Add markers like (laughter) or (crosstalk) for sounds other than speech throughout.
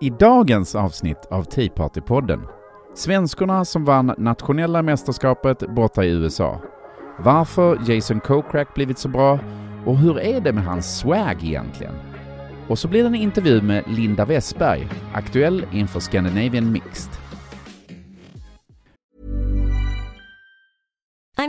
I dagens avsnitt av Tea Party-podden Svenskorna som vann nationella mästerskapet borta i USA. Varför Jason Kokrak blivit så bra och hur är det med hans swag egentligen? Och så blir det en intervju med Linda Westberg, aktuell inför Scandinavian Mixed.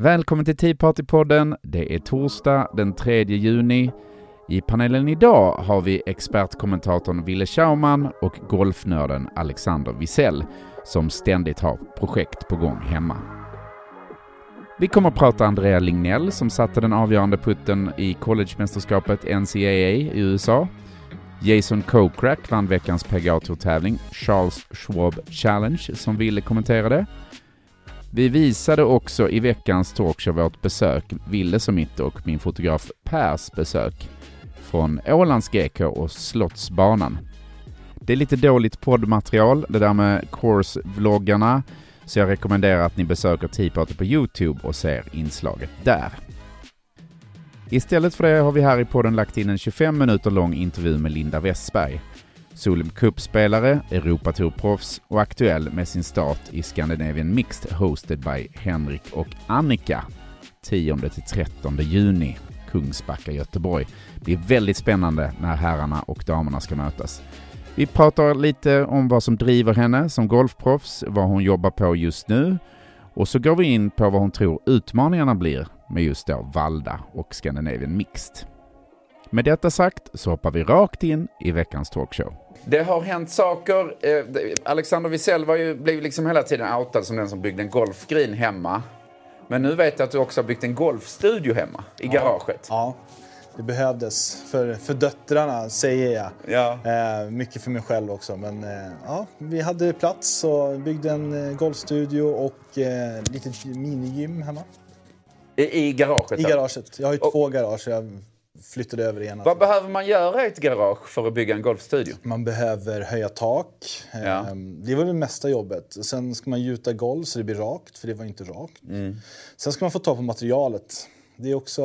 Välkommen till Tea Party-podden. Det är torsdag den 3 juni. I panelen idag har vi expertkommentatorn Ville Schauman och golfnörden Alexander Wisell som ständigt har projekt på gång hemma. Vi kommer att prata Andrea Lignell som satte den avgörande putten i collegemästerskapet NCAA i USA. Jason Kokrak vann veckans PGA-tävling Charles Schwab Challenge som Ville kommenterade. Vi visade också i veckans talkshow vårt besök, Willes och mitt och min fotograf Pers besök från Ålands GK och Slottsbanan. Det är lite dåligt poddmaterial, det där med course-vloggarna, så jag rekommenderar att ni besöker Teaparty på Youtube och ser inslaget där. Istället för det har vi här i podden lagt in en 25 minuter lång intervju med Linda Westberg, Solheim Cup-spelare, Europatour-proffs och aktuell med sin start i Scandinavian Mixed hosted by Henrik och Annika 10-13 juni, Kungsbacka, Göteborg. Det blir väldigt spännande när herrarna och damerna ska mötas. Vi pratar lite om vad som driver henne som golfproffs, vad hon jobbar på just nu och så går vi in på vad hon tror utmaningarna blir med just då Valda och Scandinavian Mixed. Med detta sagt så hoppar vi rakt in i veckans talkshow. Det har hänt saker. Eh, Alexander Wisell var ju, blev liksom hela tiden outad som den som byggde en golfgreen hemma. Men nu vet jag att du också har byggt en golfstudio hemma i garaget. Ja, det behövdes för, för döttrarna, säger jag. Ja. Eh, mycket för mig själv också. Men eh, ja, vi hade plats och byggde en eh, golfstudio och eh, litet minigym hemma. I, I garaget? I då? garaget. Jag har ju Och- två garage jag flyttade över ena. Vad behöver man göra i ett garage för att bygga en golfstudio? Man behöver höja tak. Ja. Ehm, Det var det mesta jobbet. Sen ska man gjuta golv så det blir rakt, för det var inte rakt. Mm. Sen ska man få tag på materialet. Det är också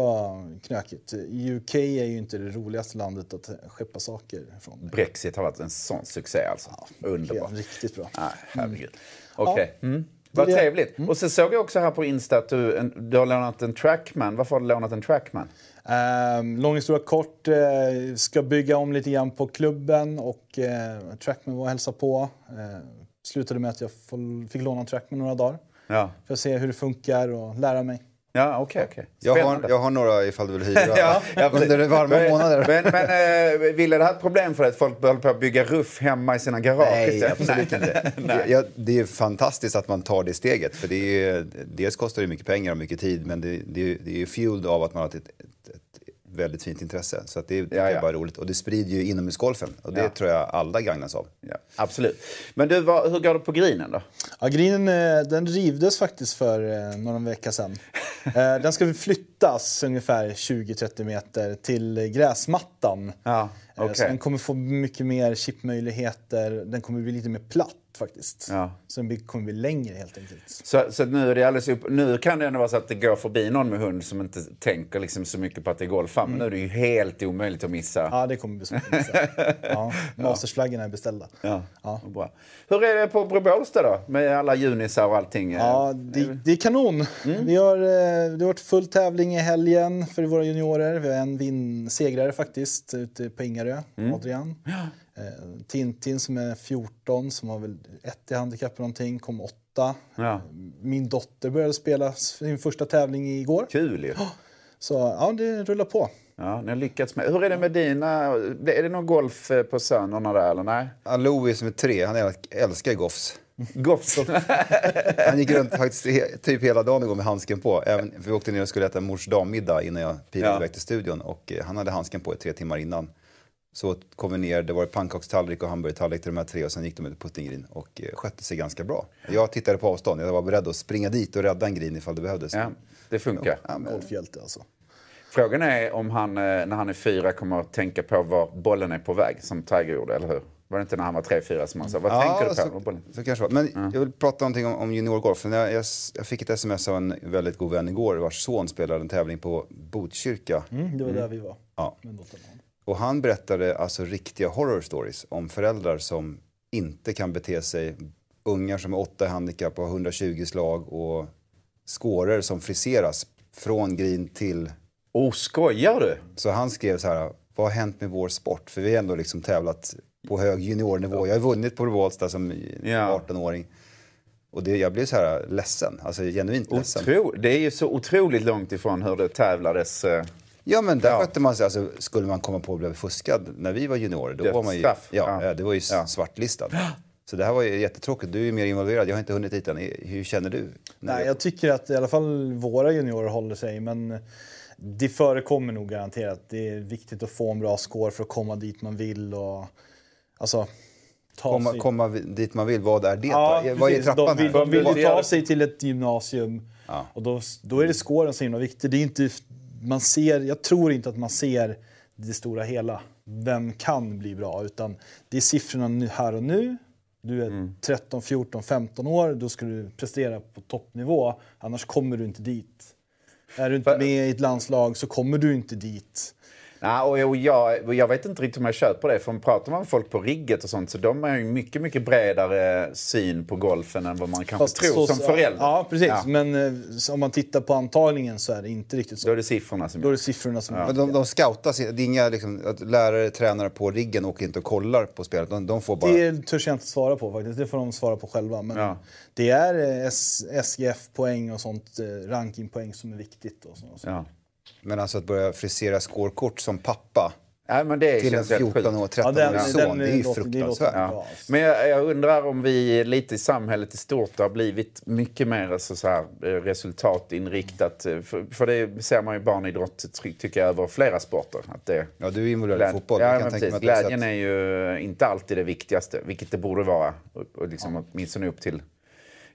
knökigt. UK är ju inte det roligaste landet att skeppa saker ifrån. Brexit har varit en sån succé alltså. Underbart. Ja, Riktigt bra. Nej, herregud. Okej. Mm. Det är Vad trevligt. Och så såg jag också här på Insta att du, en, du har lånat en Trackman. Varför har du lånat en Trackman? Um, lång historia kort. eh, ska bygga om lite grann på klubben och uh, Trackman var och hälsa på. Eh, slutade med att jag fick låna Trackman några dagar. Ja, För att se hur det funkar och lära mig. Ja okej. okej. Jag har, jag har några ifall du vill hyra (laughs) Ja, ja, under varma månader. Men, men eh, Wille, det här är ett problem för dig att folk börjar på att bygga ruff hemma i sina garage? Nej, absolut inte. (laughs) Nej. Ja, det är fantastiskt att man tar det steget. För det är, ju- dels kostar det mycket pengar och mycket tid, men det, det, det är ju fueled av att man har ett, ett, ett väldigt fint intresse. Så att det, det Ja, är ja. bara roligt. Och det sprider ju inomhusgolfen och det Ja. tror jag alla gagnas av. Ja, absolut. Men du, vad, hur går det på grinen då? Ja, grinen eh, den rivdes faktiskt för eh, någon vecka sedan. (laughs) Eh, Den ska flyttas ungefär 20-30 meter till gräsmattan. Ja, okej. Så den kommer få mycket mer chipmöjligheter. Den kommer bli lite mer platt faktiskt. Ja. Blir- kommer bli längre helt enkelt. Så, så nu, är det alldeles upp, nu kan det ändå vara så att det går förbi någon med hund som inte tänker liksom så mycket på att det är golfar. Men nu är det ju helt omöjligt att missa. Mm. Ja, det kommer svårt att missa. (laughs) ja, Mastersflaggorna är beställda. Ja, Ja. Bra. Hur är det på Bro då? Med alla junisar och allting? Ja, det, det är kanon. Vi har, eh, det har varit full tävling i helgen för våra juniorer. Vi har en vinn segrare faktiskt ute på Ingarö, Adrian. Eh, Tintin som är 14, som har väl ett i handikapp eller någonting, kom åtta. Ja. Min dotter började spela sin första tävling igår. Kul ju. Så ja, det rullar på. Ja, ni har lyckats med. Hur är det med dina... Är det någon golf eh, på sönerna där eller nej? Ja, Louis som är tre, han äl- älskar golfs. (laughs) Golf? Han gick runt faktiskt typ hela dagen igår med handsken på. Även, för vi åkte ner och skulle äta mors dammiddag innan jag pilade Ja. iväg till studion. Och eh, han hade handsken på i tre timmar innan. Så kom vi ner, det var pannkakstallrik och hamburgertallrik till de här tre och sen gick de ut på puttinggreen och eh, skötte sig ganska bra. Jag tittade på avstånd, jag var beredd att springa dit och rädda en green ifall det behövdes. Ja, det funkar. Ja, men, Golfhjälte alltså. Frågan är om han, eh, när han är fyra, kommer att tänka på var bollen är på väg, som Tiger gjorde, eller hur? Var det inte när han var tre, fyra som han sa, vad tänker du på? så, bollen? så kanske var. Men jag vill prata någonting om, om juniorgolf. Jag, jag, jag fick ett sms av en väldigt god vän igår vars son spelade en tävling på Botkyrka. Mm, det var där vi var. Ja. Och han berättade alltså riktiga horror stories om föräldrar som inte kan bete sig. Ungar som är åtta i handikapp och har 120 slag och skåror som friseras från green till... Oh, skojar du? Så han skrev så här, vad har hänt med vår sport? För vi har ändå liksom tävlat på hög juniornivå. Jag har vunnit på Bålsta som Ja. 18-åring. Och det, jag blev så här ledsen, alltså genuint ledsen. Otro, det är ju så otroligt långt ifrån hur det tävlades. Ja men där Ja. skötte man sig, alltså skulle man komma på att bli fuskad när vi var juniorer, då Det var man ju, ja, Ja. det var ju Ja. svartlistad. Så det här var ju jättetråkigt, du är ju mer involverad, jag har inte hunnit dit än. Hur känner du? Nej, jag tycker att i alla fall våra juniorer håller sig, men det förekommer nog garanterat. Det är viktigt att få en bra score för att komma dit man vill och alltså ta komma, sig... komma dit man vill, vad är det Ja, då? Vad är trappan de vill, här? de vill ta sig till ett gymnasium Ja. och då, då är det scoren som är himla viktig. Det är inte, man ser, jag tror inte att man ser det stora hela. Vem kan bli bra? Utan det är siffrorna här och nu. Du är Mm. 13, 14, 15 år. Då ska du prestera på toppnivå. Annars kommer du inte dit. Är du inte med i ett landslag så kommer du inte dit. Nej, och jag, jag, vet inte riktigt om jag köper det. För om pratar man med folk på rigget och sånt så de har ju mycket, mycket bredare syn på golfen än vad man kanske Fast tror så- som förälder. Ja, precis. Ja, Men eh, om man tittar på antagningen så är det inte riktigt så. Då är det siffrorna som Då är det siffrorna som är Men de, de scoutas, det är inga liksom, att lärare, tränare på riggen åker inte och kollar på spelet, de, de får bara... Det törs jag inte svara på faktiskt. Det får de svara på själva. Men Ja. det är eh, SGF-poäng och sånt, eh, rankingpoäng som är viktigt. Och så, och. Ja. Men alltså att börja frisera scorekort som pappa Nej, men det till en känns helt sjukt. 14 år, 13 Ja, den- son, den det är ju fruktansvärt. Ja. Men jag, jag undrar om vi lite i samhället i stort har blivit mycket mer alltså, så här, eh, resultatinriktat. eh, För, för det ser man ju barnidrott ty- tycker jag över flera sporter. Att det, Ja, du är involverad i fotboll. Ja, kan tänka Glädjen är ju inte alltid det viktigaste, vilket det borde vara. Och, och liksom åtminstone upp till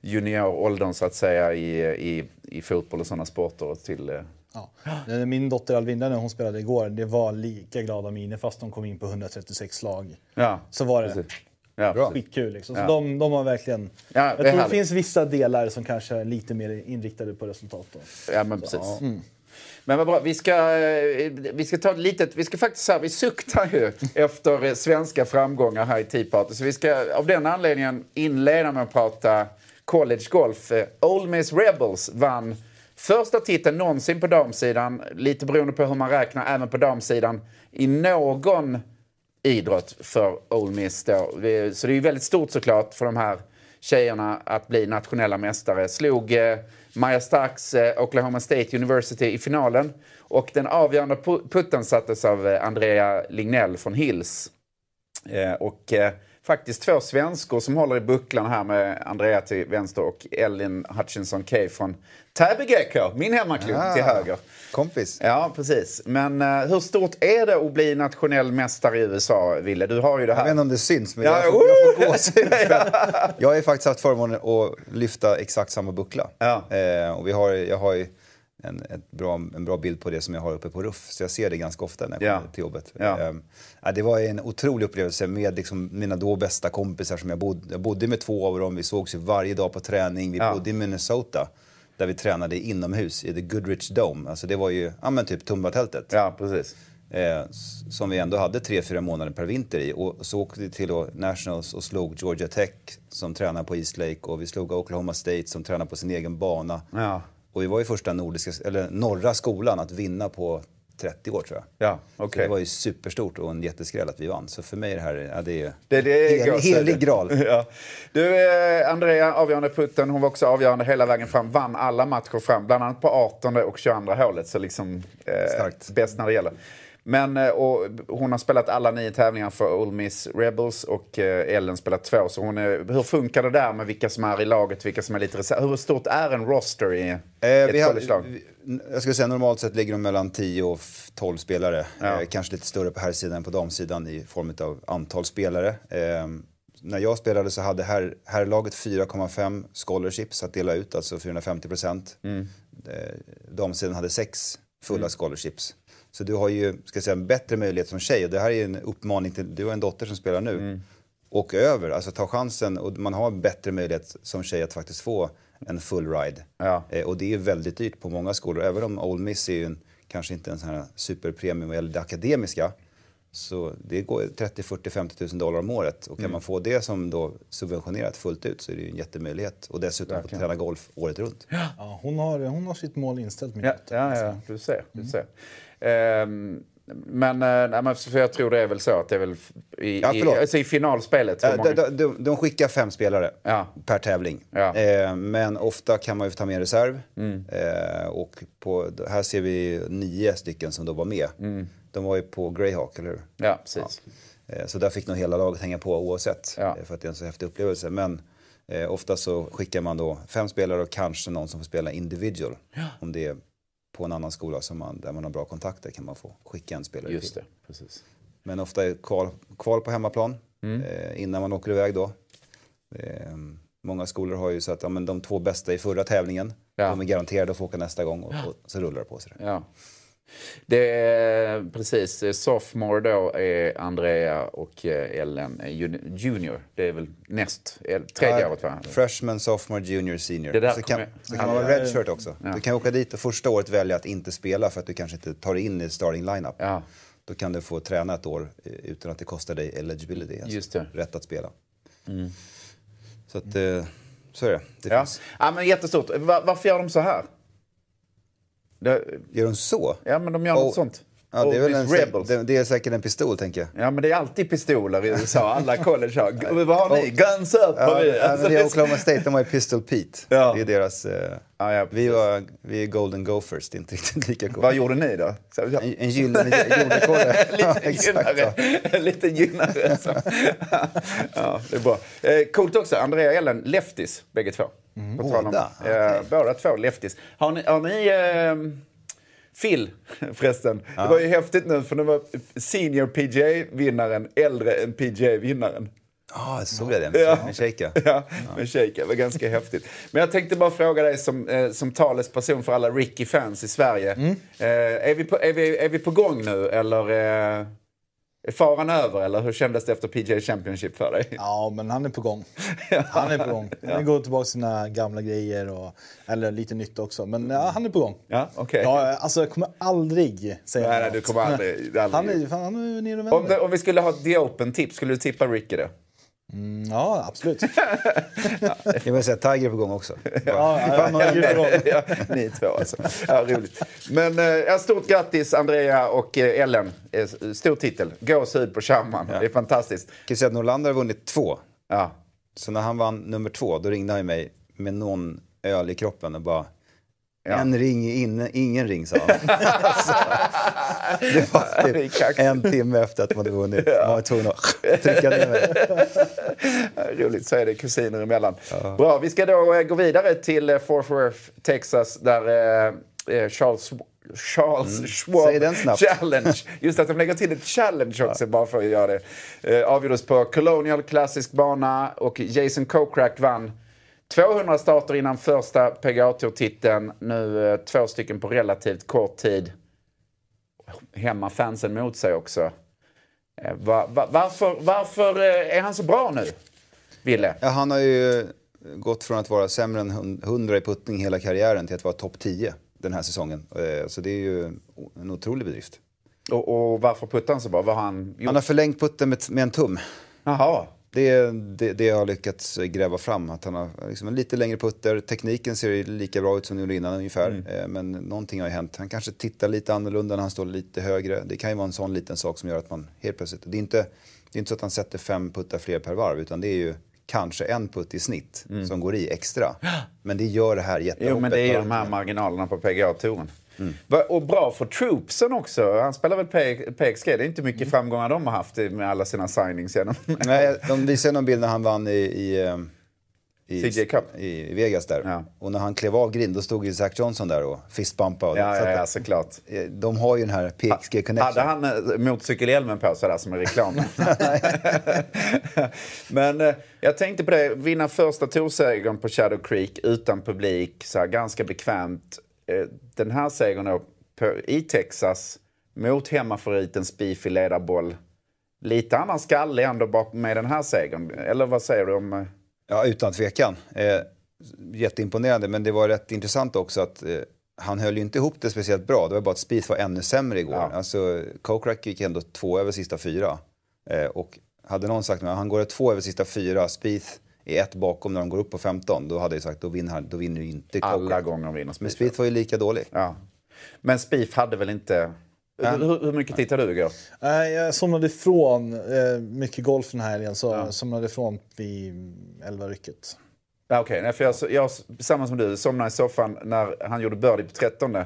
junioråldern så att säga i, i, i fotboll och sådana sporter. Och till, eh, Ja. Eh, Min dotter Alvinda när hon spelade igår, det var lika glada miner fast de kom in på 136 slag. ja, Så var det. precis. Ja, Bra. Skitkul liksom. Så Ja. de, de har verkligen... Ja, jag tror det finns vissa delar som kanske är lite mer inriktade på resultat. Då. Ja, men precis. Men vad bra, vi ska, eh, vi ska ta ett litet, vi ska faktiskt så här, vi suktar ju (laughs) efter eh, svenska framgångar här i Tea. Så vi ska av den anledningen inleda med att prata college golf. Ole Miss Rebels vann första titeln någonsin på damsidan, lite beroende på hur man räknar, även på damsidan, i någon idrott för Ole Miss. Då. Så det är ju väldigt stort såklart för de här tjejerna att bli nationella mästare. Slog eh, Maja Starks eh, Oklahoma State University i finalen. Och den avgörande putten sattes av eh, Andrea Lignell från Hills. Eh, och eh, faktiskt två svenskor som håller i bucklan här med Andrea till vänster och Ellen Hutchinson Kay från Täby GK, min hemmaklubb, Ah, till höger. Kompis. Ja, precis. Men eh, hur stort är det att bli nationell mästare i USA, Ville? Du har ju det Jag här. vet inte om det syns, men Ja, jag, får, jag får (laughs) Jag har ju faktiskt haft förmånen att lyfta exakt samma buckla. Ja. Eh, och vi har, jag har ju en, ett bra, en bra bild på det som jag har uppe på ruff, så jag ser det ganska ofta när jag Ja. kommer till jobbet. Ja. Eh, ja, det var en otrolig upplevelse med liksom mina då bästa kompisar som jag bodde, jag bodde med två av dem. Vi sågs ju varje dag på träning. Vi bodde i Minnesota där vi tränade inomhus i The Goodrich Dome. Alltså det var ju, ja men typ Tumbatältet. Ja, precis. Eh, som vi ändå hade tre, fyra månader per vinter i. Och så åkte vi till Nationals och slog Georgia Tech som tränar på East Lake och vi slog Oklahoma State som tränar på sin egen bana. Ja. Och vi var ju första nordiska, eller norra skolan att vinna på 30 år tror jag. Ja, Så okej. det var ju superstort och en jätteskräll att vi vann. Så för mig är det här, ja, det är, Det, det hel, går så. helig graal. (laughs) Ja. Du, eh, Andrea, avgörande putten, hon var också avgörande hela vägen fram. Vann alla matcher fram, bland annat på 18 och 22 hålet. Så liksom eh, bäst när det gäller. Men, eh, och hon har spelat alla nio tävlingar för Ole Miss Rebels och eh, Ellen spelat två. Så hon är, hur funkar det där med vilka som är i laget, vilka som är lite reserv? Hur stort är en roster i Eh, ett collegelag? jag skulle säga normalt sett ligger de mellan 10 och f- 12 spelare. Ja. Eh, kanske lite större på här sidan än på damsidan i form av antal spelare. Eh, när jag spelade så hade här, herrlaget 4,5 scholarships att dela ut, alltså 450 procent. Mm. Eh, damsidan hade 6 fulla scholarships. Så du har ju ska jag säga, en bättre möjlighet som tjej och det här är en uppmaning till, du har en dotter som spelar nu. Mm. Åk över, alltså ta chansen och man har en bättre möjlighet som tjej att faktiskt få en full ride. Ja. Eh, och det är väldigt dyrt på många skolor. Även om Ole Miss är ju en, kanske inte en sån här superpremium vad gäller det akademiska. Så det går 30, 40, 50 000 dollar om året. Och kan Mm. man få det som då subventionerat fullt ut så är det ju en jättemöjlighet. Och dessutom få träna golf året runt. Ja, hon, har, hon har sitt mål inställt. Min Ja, ja, ja, du ser. Du ser. Ehm, men, eh, nej, men för jag tror det är väl så att det är väl i, Ja, i, alltså i finalspelet. hur Eh, många- de, de, de skickar fem spelare Ja. per tävling. Ja. Eh, men ofta kan man ju ta med reserv. Mm. Eh, och på, här ser vi nio stycken som då var med. Mm. De var ju på Greyhawk, eller hur? Ja, precis. Eh, Så där fick nog hela laget hänga på oavsett. Ja. eh, För att det är en så häftig upplevelse. Men ofta så skickar man då fem spelare och kanske någon som får spela individual. Om det är på en annan skola som man, där man har bra kontakter kan man få skicka en spelare Just till. det, precis. Men ofta är kval, kval på hemmaplan Mm. eh, innan man åker iväg då. Eh, många skolor har ju så att ja, men de två bästa i förra tävlingen, Ja. de är garanterade att få åka nästa gång och, och så rullar det på sig. Ja. Det är precis, eh, sophomore då är Andrea och eh, Ellen juni- junior. Det är väl näst, eh, tredje Ja, året va? Freshman, sophomore, junior, senior. Det där så kan, kommer- så kan man vara redshirt också. Ja. Du kan åka dit och första året välja att inte spela för att du kanske inte tar in i starting lineup. Ja, Då kan du få träna ett år eh, utan att det kostar dig eligibility, alltså. Mm. rätt att spela. Så att, eh, så är det. det ja. finns. ja men jättestort. Va- varför gör de så här? Det, Gör de så? ja men de gör Oh. något sånt. Ja, det, är väl en, Rebels. det, det är säkert en pistol, tänker jag. Ja men det är alltid pistoler i USA. (laughs) Alla college har. Vad har ni? Guns up Ja, vi. ja, Alltså, men det är är så- Oklahoma State, de har ju Pistol Pete. (laughs) Ja. Det är deras... Eh, Ja, ja, vi, var, vi är Golden Gophers, det är inte riktigt lika coolt. Vad gjorde ni då? Så- En, en gyllene jordrekorder. (laughs) ja, lite gynnare. Ja. Liten gynnare. Så. ja, det är bra. Eh, coolt också, Andrea och Ellen, leftis bägge två. På tal om- Båda? Eh, båda två leftis. Har ni, har ni eh, Phil (laughs) förresten? Det var ju häftigt nu för det var senior PGA-vinnaren äldre än PGA-vinnaren. Ah, såg jag det med, med Sheika? Ja, med shake. (laughs) Det var ganska (laughs) häftigt. Men jag tänkte bara fråga dig som, eh, som talesperson för alla Ricky-fans i Sverige. Mm. Eh, är, vi på, är, vi, är vi på gång nu eller eh, är faran över? Eller hur kändes det efter PGA Championship för dig? Ja, men han är på gång. (laughs) Han är på gång. Han går tillbaka till sina gamla grejer, och, eller lite nytt också. Men ja, han är på gång. Ja, okej. Ja, alltså jag kommer aldrig säga Nej, nej, du kommer aldrig... aldrig. (laughs) Han är, fan, han är nere och om, vänder. det, om vi skulle ha The Open-tips, skulle du tippa Ricky det? Ja, absolut. (laughs) Jag vill säga Tiger är på gång också. Ja, han har grym roll. ja, ni två alltså. Ja, roligt. Men eh, ja, stort grattis Andrea och eh, Ellen. Eh, Stor titel. Gåshud på Shamman. Det är fantastiskt. Jag kan säga att Norlander har vunnit två. Ja. Så när han vann nummer två, då ringde han mig med någon öl i kroppen och bara Ja. En ring inne, ingen ring, sa han. (laughs) alltså, det var typ en timme efter att man hade vunnit. Man var tvungen att trycka ner mig. Ja, Roligt, så är det kusiner emellan. Bra, vi ska då eh, gå vidare till eh, Fort Worth, Texas, där eh, eh, Charles, Charles Schwab Mm. Snabbt. Challenge, (laughs) just att de lägger till ett challenge också bara för att göra det, eh, avgjordes på Colonial klassisk bana och Jason Kokrak vann 200 starter innan första PGA Tour-titeln. Nu eh, två stycken på relativt kort tid. Hemmafansen mot sig också. Eh, va, va, varför varför eh, är han så bra nu, Ville? Ja, han har ju gått från att vara sämre än hun- 100 i puttning hela karriären till att vara topp 10 den här säsongen. Så det är ju en otrolig bedrift. Och, och varför puttar han så bra? Vad har han gjort? Han har förlängt putten med, med en tum. Jaha. Det det, det jag har lyckats gräva fram. Att han har liksom en lite längre putter. Tekniken ser lika bra ut som den gjorde innan ungefär. Eh, Men någonting har ju hänt. Han kanske tittar lite annorlunda när han står lite högre. Det kan ju vara en sån liten sak som gör att man helt plötsligt... Det är inte, det är inte så att han sätter fem puttar fler per varv. Utan det är ju kanske en putt i snitt som går i extra. Men det gör det här jättehoppet. Jo, men det är ju de här marginalerna på PGA-touren. Va- Och bra för Troopsen också. Han spelar väl PXG. Det är inte mycket framgångar de har haft med alla sina signings genom Nej, de visade någon bild när han vann i, i, eh, i, i Vegas där. Ja. Och när han klev av grind då stod ju Zach Johnson där och fistbumpade. Ja, ja, ja, såklart. eh, De har ju den här PXG connection. Hade han eh, motorcykelhjälmen på sig där som en reklam? (laughs) (laughs) Men eh, jag tänkte på det, vinna första torsegern på Shadow Creek utan publik, så här, ganska bekvämt. Eh, den här segern då, på, i Texas mot hemmafavoriten Spiff i ledarboll. Lite annan skalle ändå bak med den här segern. Eller vad säger du om... eh, Ja, utan tvekan. Eh, jätteimponerande, men det var rätt intressant också att eh, han höll ju inte ihop det speciellt bra. Det var bara att Spieth var ännu sämre igår. Ja. Alltså, Kokrak gick ändå två över sista fyra. Eh, och hade någon sagt att han går två över sista fyra, Spieth är ett bakom när de går upp på 15, då hade jag sagt då vinner, då vinner ju inte Alla gånger vinner Men Spieth. Spieth var ju lika dålig. Ja. Men Spieth hade väl inte... Hur, hur mycket tittade du igår? Nej, jag somnade ifrån eh, mycket golf den här helgen. Så jag somnade ifrån vid 11-rycket. Ja, Okej, okay. för jag, jag, samma som du, somnade i soffan när han gjorde birdie på 13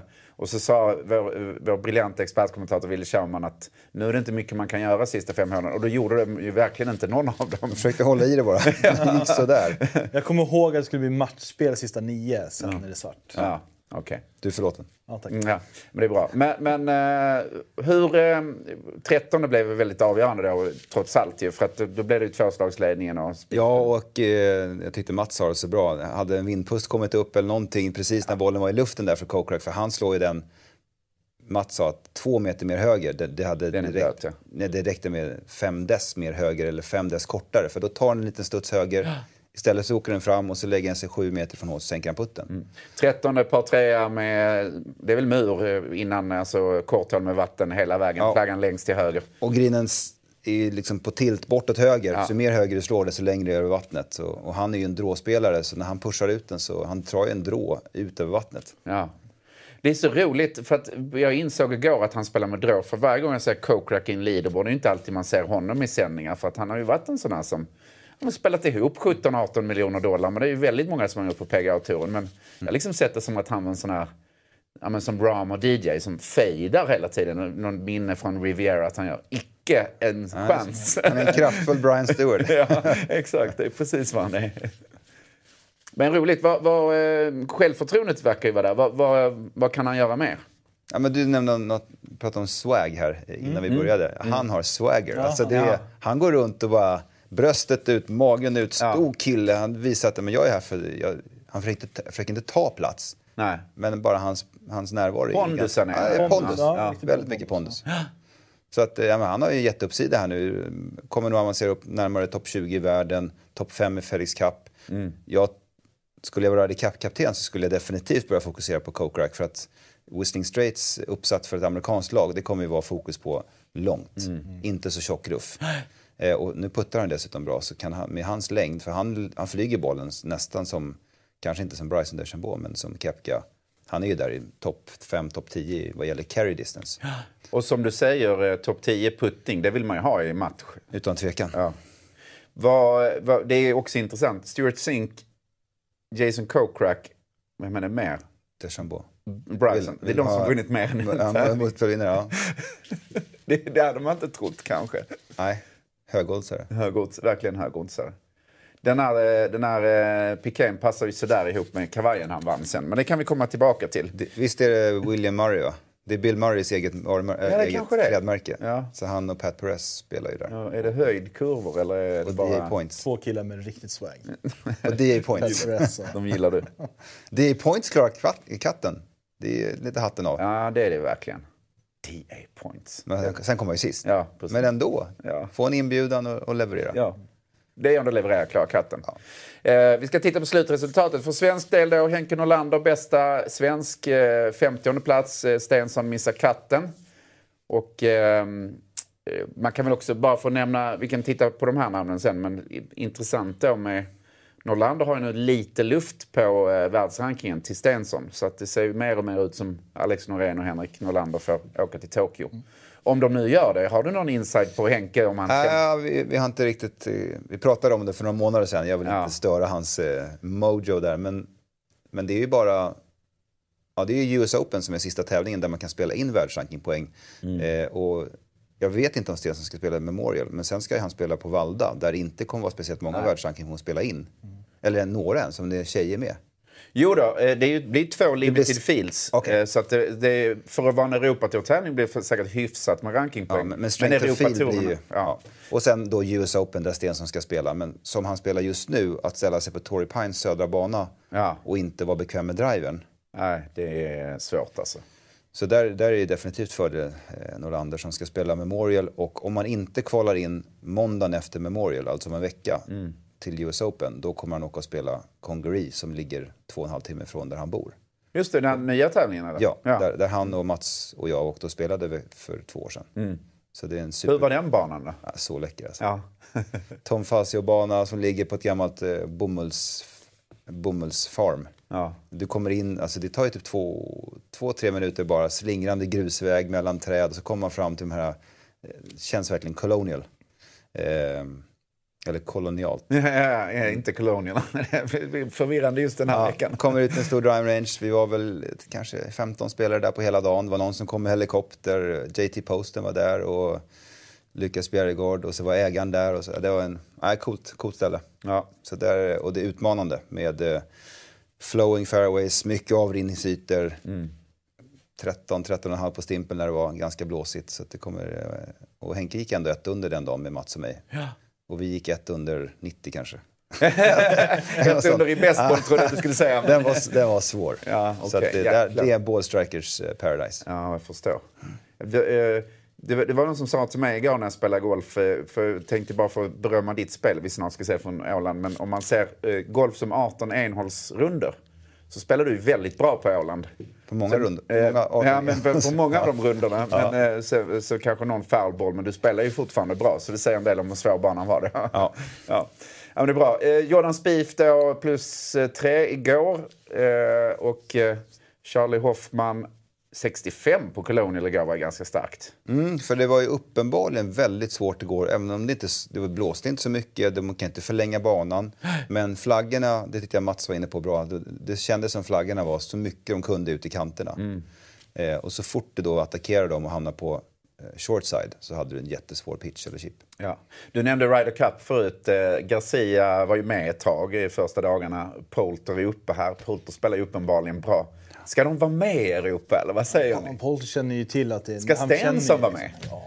och så sa vår, vår briljanta expertkommentator Wille Schauman att nu är det inte mycket man kan göra sista fem hålen. Och då gjorde det ju verkligen inte någon av dem. Jag försökte hålla i det bara. Det (laughs) gick sådär. Jag kommer ihåg att det skulle bli matchspel sista nio, sen är det svart. Ja, okej. Du är förlåten. Ja, tack. Mm, Ja, men det är bra. Men, men eh, hur... Eh, 13 blev väldigt avgörande då, trots allt ju. För att då blev det ju tvåslagsledningen och... Ja, och eh, jag tyckte Mats sa det så bra. Hade en vindpust kommit upp eller någonting precis när bollen var i luften där för Kokrak, för han slår ju den Mats sa att två meter mer höger, det, det, hade, räckte, blöt, ja. nej, det räckte med fem dess mer höger eller fem dess kortare. För då tar den en liten studs höger, istället så åker den fram och så lägger den sig sju meter från hål och sänker han putten. 13 par trea med... Det är väl mur eh, innan, alltså korthål med vatten hela vägen. Ja. Flaggan längst till höger. Och grinen är ju liksom på tilt bortåt höger, Ja. så mer höger du slår desto längre över vattnet. Så, och han är ju en dråspelare, så när han pushar ut den så han drar ju en drå ut över vattnet. Ja. Det är så roligt, för att jag insåg igår att han spelar med drå. För varje gång jag ser Kokrak i en leaderboard, det är inte alltid man ser honom i sändningar. För att han har ju varit en sån här som spelat ihop 17-18 miljoner dollar. Men det är ju väldigt många som har gjort på PGA-touren. Men jag har liksom sett det som att han var en sån här, ja, men som Ram och DJ som fejdar hela tiden. Någon minne från Riviera att han gör icke en chans. Han är en kraftfull Brian Stewart. (laughs) ja, exakt. Det är precis vad han är. Men roligt. Vad, vad, eh, självförtroendet verkar ju vara där. Vad, vad, vad kan han göra mer? Ja, men du nämnde något, pratade om swag här innan vi började. Han har swagger. Alltså det Ja. Han går runt och bara bröstet ut, magen ut, Ja. stor kille. Han visar att men jag är här för... Jag, han försöker inte, försöker inte ta plats. Nej. Men bara hans, hans närvaro. är Pondusen ganska- är- Ja, pondus. Ja, Ja, väldigt mycket pondus. Så att, ja, men han har ju jätteuppsida här nu. Kommer nog avancera upp närmare topp 20 i världen. Topp 5 i Felix Cup. Jag, skulle jag vara Ryder Cup-kapten så skulle jag definitivt börja fokusera på Kokrak. För att Whistling Straits uppsatt för ett amerikanskt lag, det kommer ju vara fokus på långt. Inte så tjock ruff. (gasps) Eh, och nu puttar han dessutom bra, så kan han, med hans längd, för han, han flyger bollen nästan som, kanske inte som Bryson DeChambeau, men som Kepka. Han är ju där i topp 5, topp 10 vad gäller carry distance. Och som du säger, eh, topp 10 putting, det vill man ju ha i match. Utan tvekan. Ja. Vad, vad, det är också intressant. Stuart Sink, Jason Kokrak, vem är det mer? DeChambeau. Bryson. Det är de som vunnit mer än en var tävling. ja. (laughs) det, det hade man inte trott kanske. Nej, högoddsare. Högodds, verkligen högoddsare. Den här, eh, den här eh, pikén passar ju sådär ihop med kavajen han vann sen. Men det kan vi komma tillbaka till. Det- Visst är det William Murray va? Det är Bill Murrays eget, äh, klädmärke. Ja. Så han och Pat Perez spelar ju där. Ja, är det höjdkurvor eller är det och bara... DA Points. Två killar med riktigt swag. (laughs) Och DA Points. (laughs) De gillar du. (laughs) DA Points klarar katten. Det är lite hatten av. Ja, det är det verkligen. DA points. Men sen kommer han ju sist. Ja, precis. Men ändå. Ja. Få en inbjudan och, och leverera. Ja. Det är om du levererar klara katten. Eh, vi ska titta på slutresultatet. För svensk del då, Henke Norlander bästa svensk, eh, 50 plats. Eh, Stensson missar katten. Och ehm, eh, man kan väl också, bara för att nämna, vi kan titta på de här namnen sen, men intressant då med Norlander har ju nu lite luft på eh, världsrankingen till Stensson. Så att det ser ju mer och mer ut som Alex Norén och Henrik Norlander får åka till Tokyo. Om de nu gör det, har du någon insight på Henke? Om han. Äh, vi, vi har inte riktigt... eh, Vi pratade om det för några månader sedan. Jag vill Ja. inte störa hans eh, mojo där. Men, men det är ju bara Ja, det är ju US Open som är sista tävlingen där man kan spela in världsrankingpoäng. Mm. Eh, och jag vet inte om Stensson ska spela i Memorial, men sen ska han spela på Valda där det inte kommer vara speciellt många världsrankingpoäng att spela in. Eller några ens, om det är tjejer med. Jo då, eh, det blir två limited blir- fields. Okej. Eh, Så att det, det, för att vara en Europatour-tävling blir det säkert hyfsat med Ja, rankingpoäng. men, men strength field blir ju... Ja. Och sen då US Open där Stensson ska spela. Men som han spelar just nu, att ställa sig på Torrey Pines södra bana Ja. och inte vara bekväm med driven. Nej, det är svårt alltså. Så där, där är det definitivt fördel eh, Norlander som ska spela Memorial. Och om man inte kvalar in måndagen efter Memorial, alltså om en vecka, Mm. till US Open, då kommer han åka och spela Congaree som ligger två och en halv timme från där han bor. Just det, den nya tävlingen eller? Ja, Där, där han och Mats och jag åkte och spelade för två år sedan. Så det är en super... Mm. Hur var den banan då? Ja, så läcker alltså. Ja. (laughs) Tom Fazio-bana som ligger på ett gammalt eh, bomulls, bomullsfarm. Ja. Du kommer in, alltså det tar ju typ två, två, tre minuter bara, slingrande grusväg mellan träd och så kommer man fram till de här, eh, känns verkligen colonial. Eh, eller kolonialt. Ja, (laughs) ja, ja, inte (laughs) blir förvirrande just den här Ja, veckan. kommer ut en stor (laughs) drive range. Vi var väl kanske 15 spelare där på hela dagen. Det var någon som kom med helikopter. JT Posten var där och Lukas Bjerregaard och så var ägaren där. Och så. Det var en nej, coolt, coolt ställe. Ja. Så där, och det är utmanande med eh, flowing fairways, mycket avrinningsytor. 13, 13,5 på stimpen när det var ganska blåsigt. Så det kommer, eh, och Henke gick ändå ett under den dagen med Mats och mig. Och vi gick ett under 90 kanske. (laughs) Ett under i baseball trodde jag att du skulle säga. Den var, den var svår. Ja, Så att okej, det, jäklar. det är ballstrikers eh, paradise. Ja, jag förstår. Eh, det, var- det var någon som sa till mig igår när jag spelade golf, eh, för jag tänkte bara för att berömma ditt spel, vi snart ska se från Åland, men om man ser eh, golf som 18 enhålsrunder så spelar du väldigt bra på Åland. På många runder. på Eh, ja, men på, på många av de rundorna. Men, eh, så, så kanske någon foulball, men du spelar ju fortfarande bra. Så det säger en del om hur svår banan var. Det. Ja. (laughs) ja. ja, men det är bra. Eh, Jordan Spieth då, plus eh, tre igår. Eh, och Charlie Hoffman 65 på Colonial igår var ganska starkt. Mm, för det var ju uppenbarligen väldigt svårt igår, även om det inte det blåste inte så mycket, de kan inte förlänga banan. (gasps) Men flaggorna, det tyckte jag Mats var inne på bra, det, det kändes som flaggorna var så mycket de kunde ut i kanterna. Eh, och så fort det då attackerade dem och hamnade på eh, short side så hade du en jättesvår pitch eller chip. Ja. Du nämnde Ryder Cup förut. Eh, Garcia var ju med ett tag i första dagarna. Poulter är uppe här. Poulter spelar ju uppenbarligen bra. Ska de vara med i Europa eller vad säger Ja, ni? Polter känner ju till att det... Ska han känner ju Stensson vara liksom- med?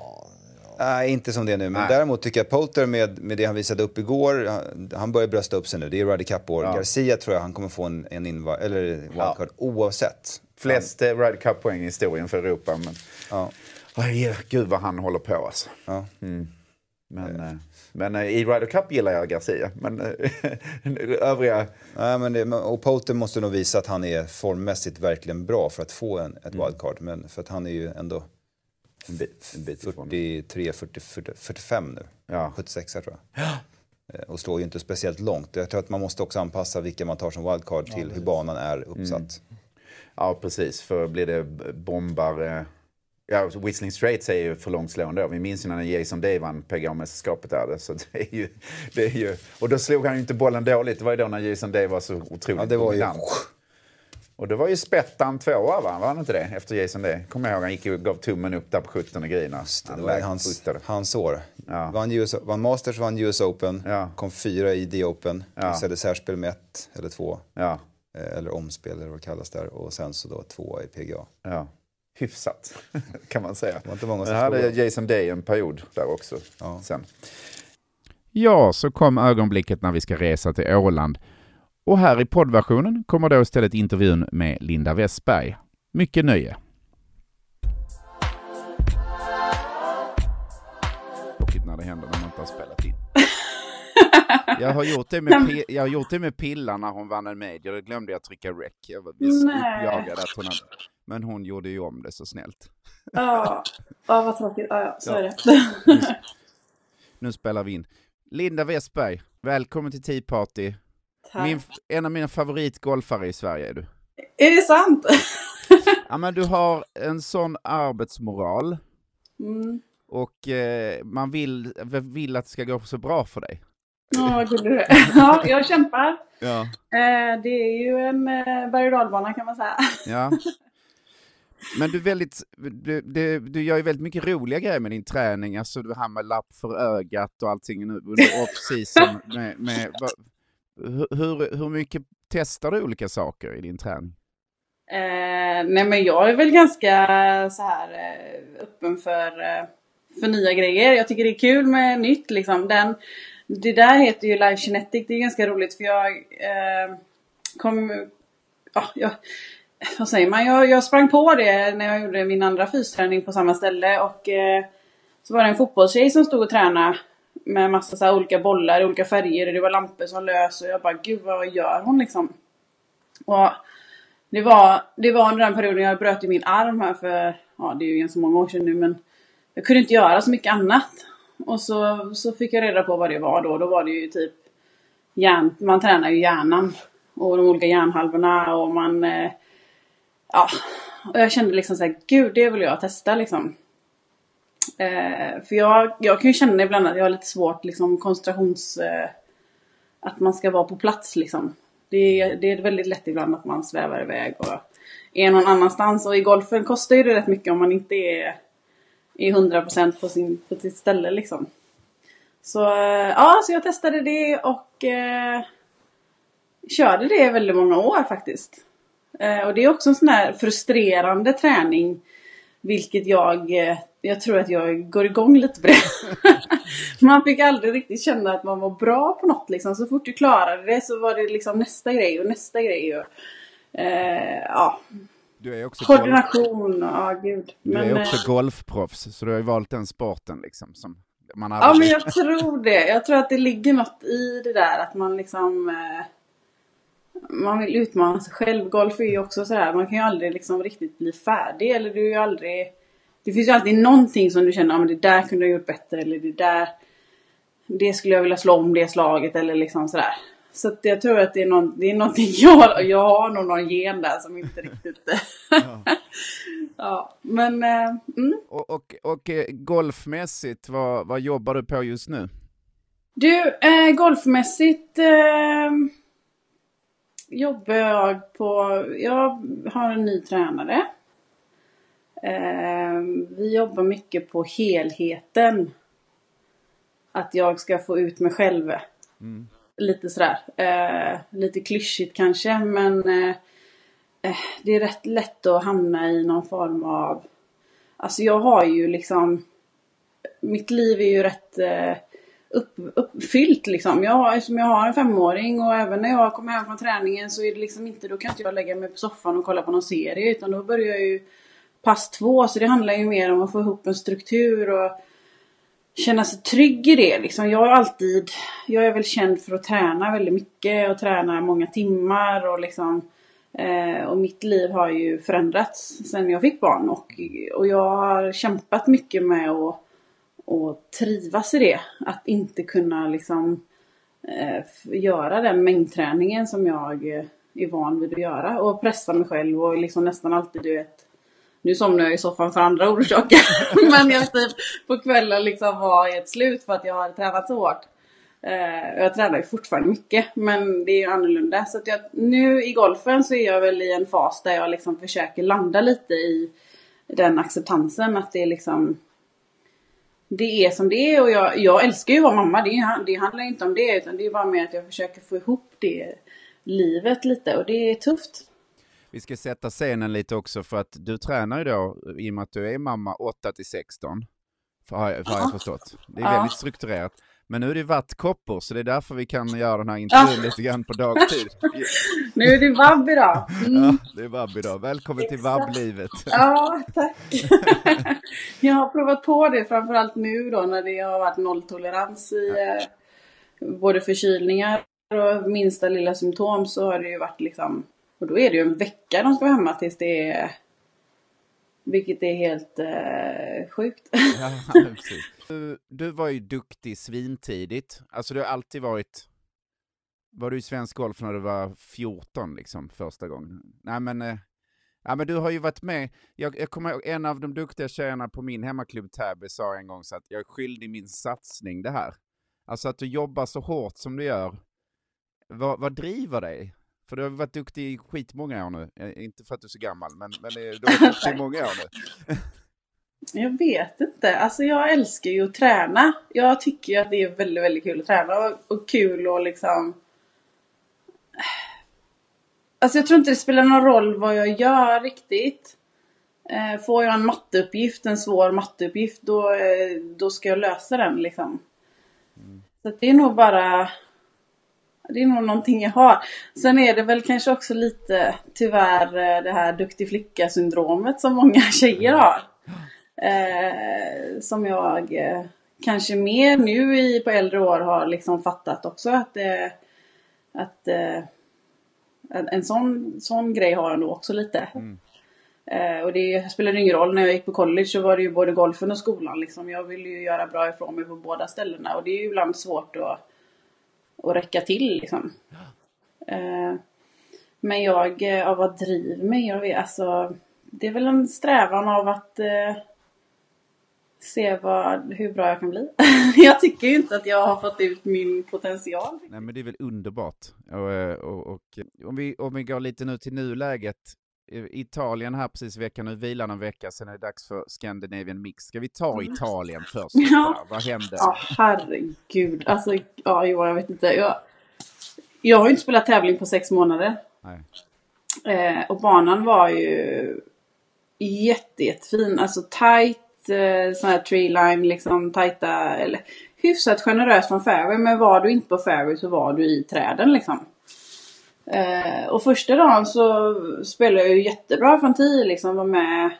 Nej, inte som det är nu. Men Nej. däremot tycker jag Poulter med, med det han visade upp igår, han, han börjar brösta upp sig nu. Det är Ryder Cup-år. Garcia tror jag han kommer få en, en inva- eller wildcard oavsett. Flest eh, Ryder Cup-poäng i historien för Europa. Men... Ja. Aj, gud vad han håller på alltså. Ja. Men, eh, men eh, i Ryder Cup gillar jag Garcia. Men eh, (laughs) övriga... Nej, men det, och Poulter måste nog visa att han är formmässigt verkligen bra för att få en, ett wildcard. Men för att han är ju ändå En bit, en bit ifrån. 43, 40, 40, 45 nu. Ja. 76 tror jag. Och slår ju inte speciellt långt. Jag tror att man måste också anpassa vilka man tar som wildcard till hur banan är uppsatt. Ja, precis. För blir det bombar... Ja, Whistling Straits är ju för långt slående. då. Vi minns ju när Jason Day vann PGA-mästerskapet där. Så det är ju, det är ju, och då slog han ju inte bollen dåligt. Det var ju då när Jason Day var så otroligt Ja, det var ju... dominant. Och det var ju Spettan tvåa, va? Var han inte det? Efter Jason Day. Kommer jag ihåg, han gick och gav tummen upp där på 17 grejerna. Det var hans, puttade. hans år. Ja. Vann, US, vann Masters, vann US Open, Ja. kom fyra i The Open, Ja. missade särspel med ett eller två, Ja, eh, eller omspel eller vad det kallas där, och sen så då två i PGA. ja. Hyfsat, (laughs) kan man säga. Det var inte många som hade Jason Day en period där också. Ja. Sen. Ja, så kom ögonblicket när vi ska resa till Åland. Och här i poddversionen kommer då istället intervjun med Linda Westberg. Mycket nöje. När det händer när man inte har spelat in. (laughs) Jag har gjort det med, pi- jag har gjort det med Pilla när hon vann en major. Då glömde jag trycka rec. Jag var viss Nej. uppjagad att hon hade... Men hon gjorde ju om det så snällt. Ja, (laughs) ja vad tråkigt. Ja, ja, så Ja. är det. Nu (laughs) spelar vi in. Linda Westberg, välkommen till Tea Party. Min, en av mina favoritgolfare i Sverige är du. Är det sant? (laughs) Ja, men du har en sån arbetsmoral Mm. och eh, man vill, vill att det ska gå så bra för dig. Åh, vad gullig du är. Ja, jag kämpar. Ja. Eh, det är ju en eh, berg och dalbana kan man säga. Ja. Men du, väldigt, du, du, du gör ju väldigt mycket roliga grejer med din träning, alltså det här med lapp för ögat och allting nu under off-season. (laughs) Med, med, hur, hur mycket testar du olika saker i din träning? Eh, nej men jag är väl ganska så här eh, öppen för, eh, för nya grejer. Jag tycker det är kul med nytt liksom. Den, det där heter ju Live Genetic, det är ganska roligt för jag eh, kom... Ja, jag, vad säger man? Jag, jag sprang på det när jag gjorde min andra fysträning på samma ställe och eh, så var det en fotbollstjej som stod och tränade med massa så olika bollar i olika färger och det var lampor som lös och jag bara gud vad gör hon liksom? Och det var, det var under den perioden jag bröt i min arm här för, ja det är ju ganska många år sedan nu men jag kunde inte göra så mycket annat. Och så, så fick jag reda på vad det var då. Då var det ju typ hjärn, man tränar ju hjärnan och de olika hjärnhalvorna och man eh, ja, och jag kände liksom såhär, gud det vill jag testa liksom. Eh, för jag, jag kan ju känna ibland att jag har lite svårt liksom koncentrations... Eh, att man ska vara på plats liksom. Det, det är väldigt lätt ibland att man svävar iväg och är någon annanstans. Och i golfen kostar ju det rätt mycket om man inte är, är 100% på, sin, på sitt ställe liksom. Så eh, ja, så jag testade det och eh, körde det i väldigt många år faktiskt. Eh, och det är också en sån här frustrerande träning. Vilket jag, eh, jag tror att jag går igång lite på det. (laughs) man fick aldrig riktigt känna att man var bra på något liksom. Så fort du klarade det så var det liksom nästa grej och nästa grej. Och, eh, ja. Du är också Koordination, ja gud. Du är också eh, golfproffs, så du har ju valt den sporten liksom. Som man ja, men jag tror det. Jag tror att det ligger något i det där att man liksom eh, man vill utmana sig själv. Golf är ju också sådär, man kan ju aldrig liksom riktigt bli färdig. Eller du är ju aldrig... Det finns ju alltid någonting som du känner, att det där kunde jag gjort bättre. Eller det där... Det skulle jag vilja slå om det slaget eller liksom sådär. Så att jag tror att det är, någon, det är någonting (laughs) jag, jag har nog någon gen där som inte riktigt... ja. (laughs) ja, men... Äh, mm. Och, och, och eh, golfmässigt, vad, vad jobbar du på just nu? Du, äh, golfmässigt... Äh, jobbar jag på, jag har en ny tränare. Eh, vi jobbar mycket på helheten. Att jag ska få ut mig själv. Mm. Lite sådär. Eh, lite klyschigt kanske men eh, det är rätt lätt att hamna i någon form av... Alltså jag har ju liksom... Mitt liv är ju rätt upp, uppfyllt liksom. Jag som eftersom jag har en femåring och även när jag kommer hem från träningen så är det liksom inte, då kan inte jag lägga mig på soffan och kolla på någon serie utan då börjar jag ju pass två så det handlar ju mer om att få ihop en struktur och känna sig trygg i det liksom. Jag är alltid, jag är väl känd för att träna väldigt mycket och träna många timmar och liksom eh, och mitt liv har ju förändrats sen jag fick barn och, och jag har kämpat mycket med att och trivas i det. Att inte kunna liksom eh, göra den mängdträningen som jag eh, är van vid att göra och pressa mig själv och liksom nästan alltid du vet nu somnar jag i soffan för andra orsaker. (laughs) Men jag typ på kvällen liksom var helt slut för att jag hade tränat så hårt. Eh, jag tränar ju fortfarande mycket men det är ju annorlunda. Så att jag, nu i golfen så är jag väl i en fas där jag liksom försöker landa lite i den acceptansen att det är liksom det är som det är och jag, jag älskar ju att vara mamma. Det, det handlar inte om det utan det är bara mer att jag försöker få ihop det livet lite och det är tufft. Vi ska sätta scenen lite också för att du tränar ju då i och med att du är mamma 8 till 16. Har jag, har jag förstått. Det är väldigt strukturerat. Men nu är det vattkoppor så det är därför vi kan göra den här intervjun lite grann på dagtid. (laughs) nu är det vabb idag. Mm. Ja, det är vabb idag. Välkommen Exakt. till vabblivet. Ja, tack. (laughs) jag har provat på det framförallt nu då när det har varit nolltolerans i eh, både förkylningar och minsta lilla symptom så har det ju varit liksom och då är det ju en vecka de ska vara hemma tills det är vilket är helt eh, sjukt. ja, du, du var ju duktig svintidigt. Alltså du har alltid varit... Var du i svensk golf när du var 14 liksom första gången? Nej men... Eh, ja men du har ju varit med. Jag, jag kommer ihåg en av de duktiga tjejerna på min hemmaklubb Täby sa en gång så att jag är skyldig min satsning det här. Alltså att du jobbar så hårt som du gör. Vad, vad driver dig? För du har varit duktig i skitmånga år nu. Eh, inte för att du är så gammal, men, men eh, du har varit duktig i många år nu. (laughs) Jag vet inte. Alltså jag älskar ju att träna. Jag tycker ju att det är väldigt, väldigt kul att träna och, och kul och liksom... Alltså jag tror inte det spelar någon roll vad jag gör riktigt. Eh, får jag en matteuppgift, en svår matteuppgift, då, eh, då ska jag lösa den liksom. Mm. Så det är nog bara... Det är nog någonting jag har. Sen är det väl kanske också lite tyvärr eh, det här duktig flicka syndromet som många (laughs) tjejer har. Eh, som jag eh, kanske mer nu i, på äldre år har liksom fattat också att, eh, att eh, en sån, sån grej har jag nog också lite. Mm. Eh, och det spelade ingen roll när jag gick på college så var det ju både golfen och skolan liksom. Jag ville ju göra bra ifrån mig på båda ställena och det är ju ibland svårt att, att räcka till liksom. Eh, men jag, av vad driver mig? Jag vet, alltså, det är väl en strävan av att se vad, hur bra jag kan bli. (laughs) jag tycker ju inte att jag har fått ut min potential. Nej men det är väl underbart. Och, eh, och, och om, vi, om vi går lite nu till nuläget. Italien här precis i veckan, nu vilar en vecka, sen är det dags för Scandinavian Mix. Ska vi ta mm. Italien först? (laughs) ja. Vad hände? Ja, herregud. Alltså, ja, jag vet inte. Jag, jag har ju inte spelat tävling på sex månader. Nej. Eh, och banan var ju jätte, jättefin. Alltså eh, sån här tree line, liksom tajta, eller hyfsat generöst från fairway. Men var du inte på fairway så var du i träden liksom. Eh, och första dagen så spelade jag ju jättebra från 10 liksom, var med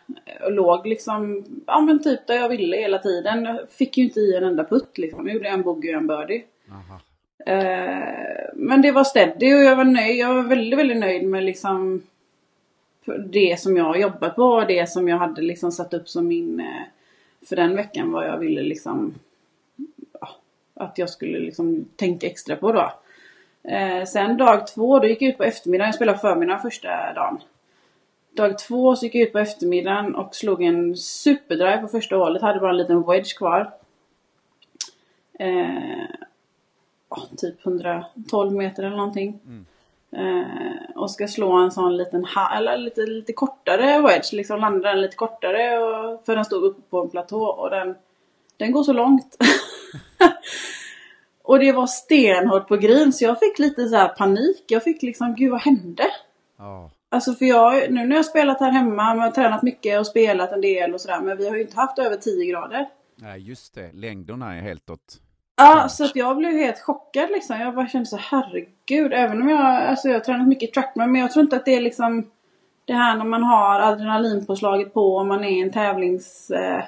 och låg liksom, ja men typ där jag ville hela tiden. Jag fick ju inte i en enda putt liksom. Jag gjorde en bogey och en birdie. Eh, men det var steady och jag var nöjd. Jag var väldigt, väldigt nöjd med liksom det som jag har jobbat på och det som jag hade liksom satt upp som min eh, för den veckan vad jag ville liksom ja, att jag skulle liksom tänka extra på då. Eh, sen dag två, då gick jag ut på eftermiddagen. Jag spelade förmiddagen första dagen. Dag två så gick jag ut på eftermiddagen och slog en superdrive på första hålet. Hade bara en liten wedge kvar. Eh, typ 112 meter eller någonting. Mm. Eh, och ska slå en sån liten, eller lite, lite kortare wedge, liksom landa den lite kortare och, för den stod uppe på en platå och den, den går så långt. (laughs) och det var stenhårt på green så jag fick lite så panik. Jag fick liksom, gud vad hände? Oh. Alltså för jag, nu när jag har spelat här hemma, jag har tränat mycket och spelat en del och sådär, men vi har ju inte haft över 10 grader. Nej, just det. Längderna är helt åt Ja, så att jag blev helt chockad liksom. Jag bara kände så herregud. Även om jag, alltså jag har tränat mycket trackman men jag tror inte att det är liksom det här när man har adrenalinpåslaget på och man är en tävlings... Eh,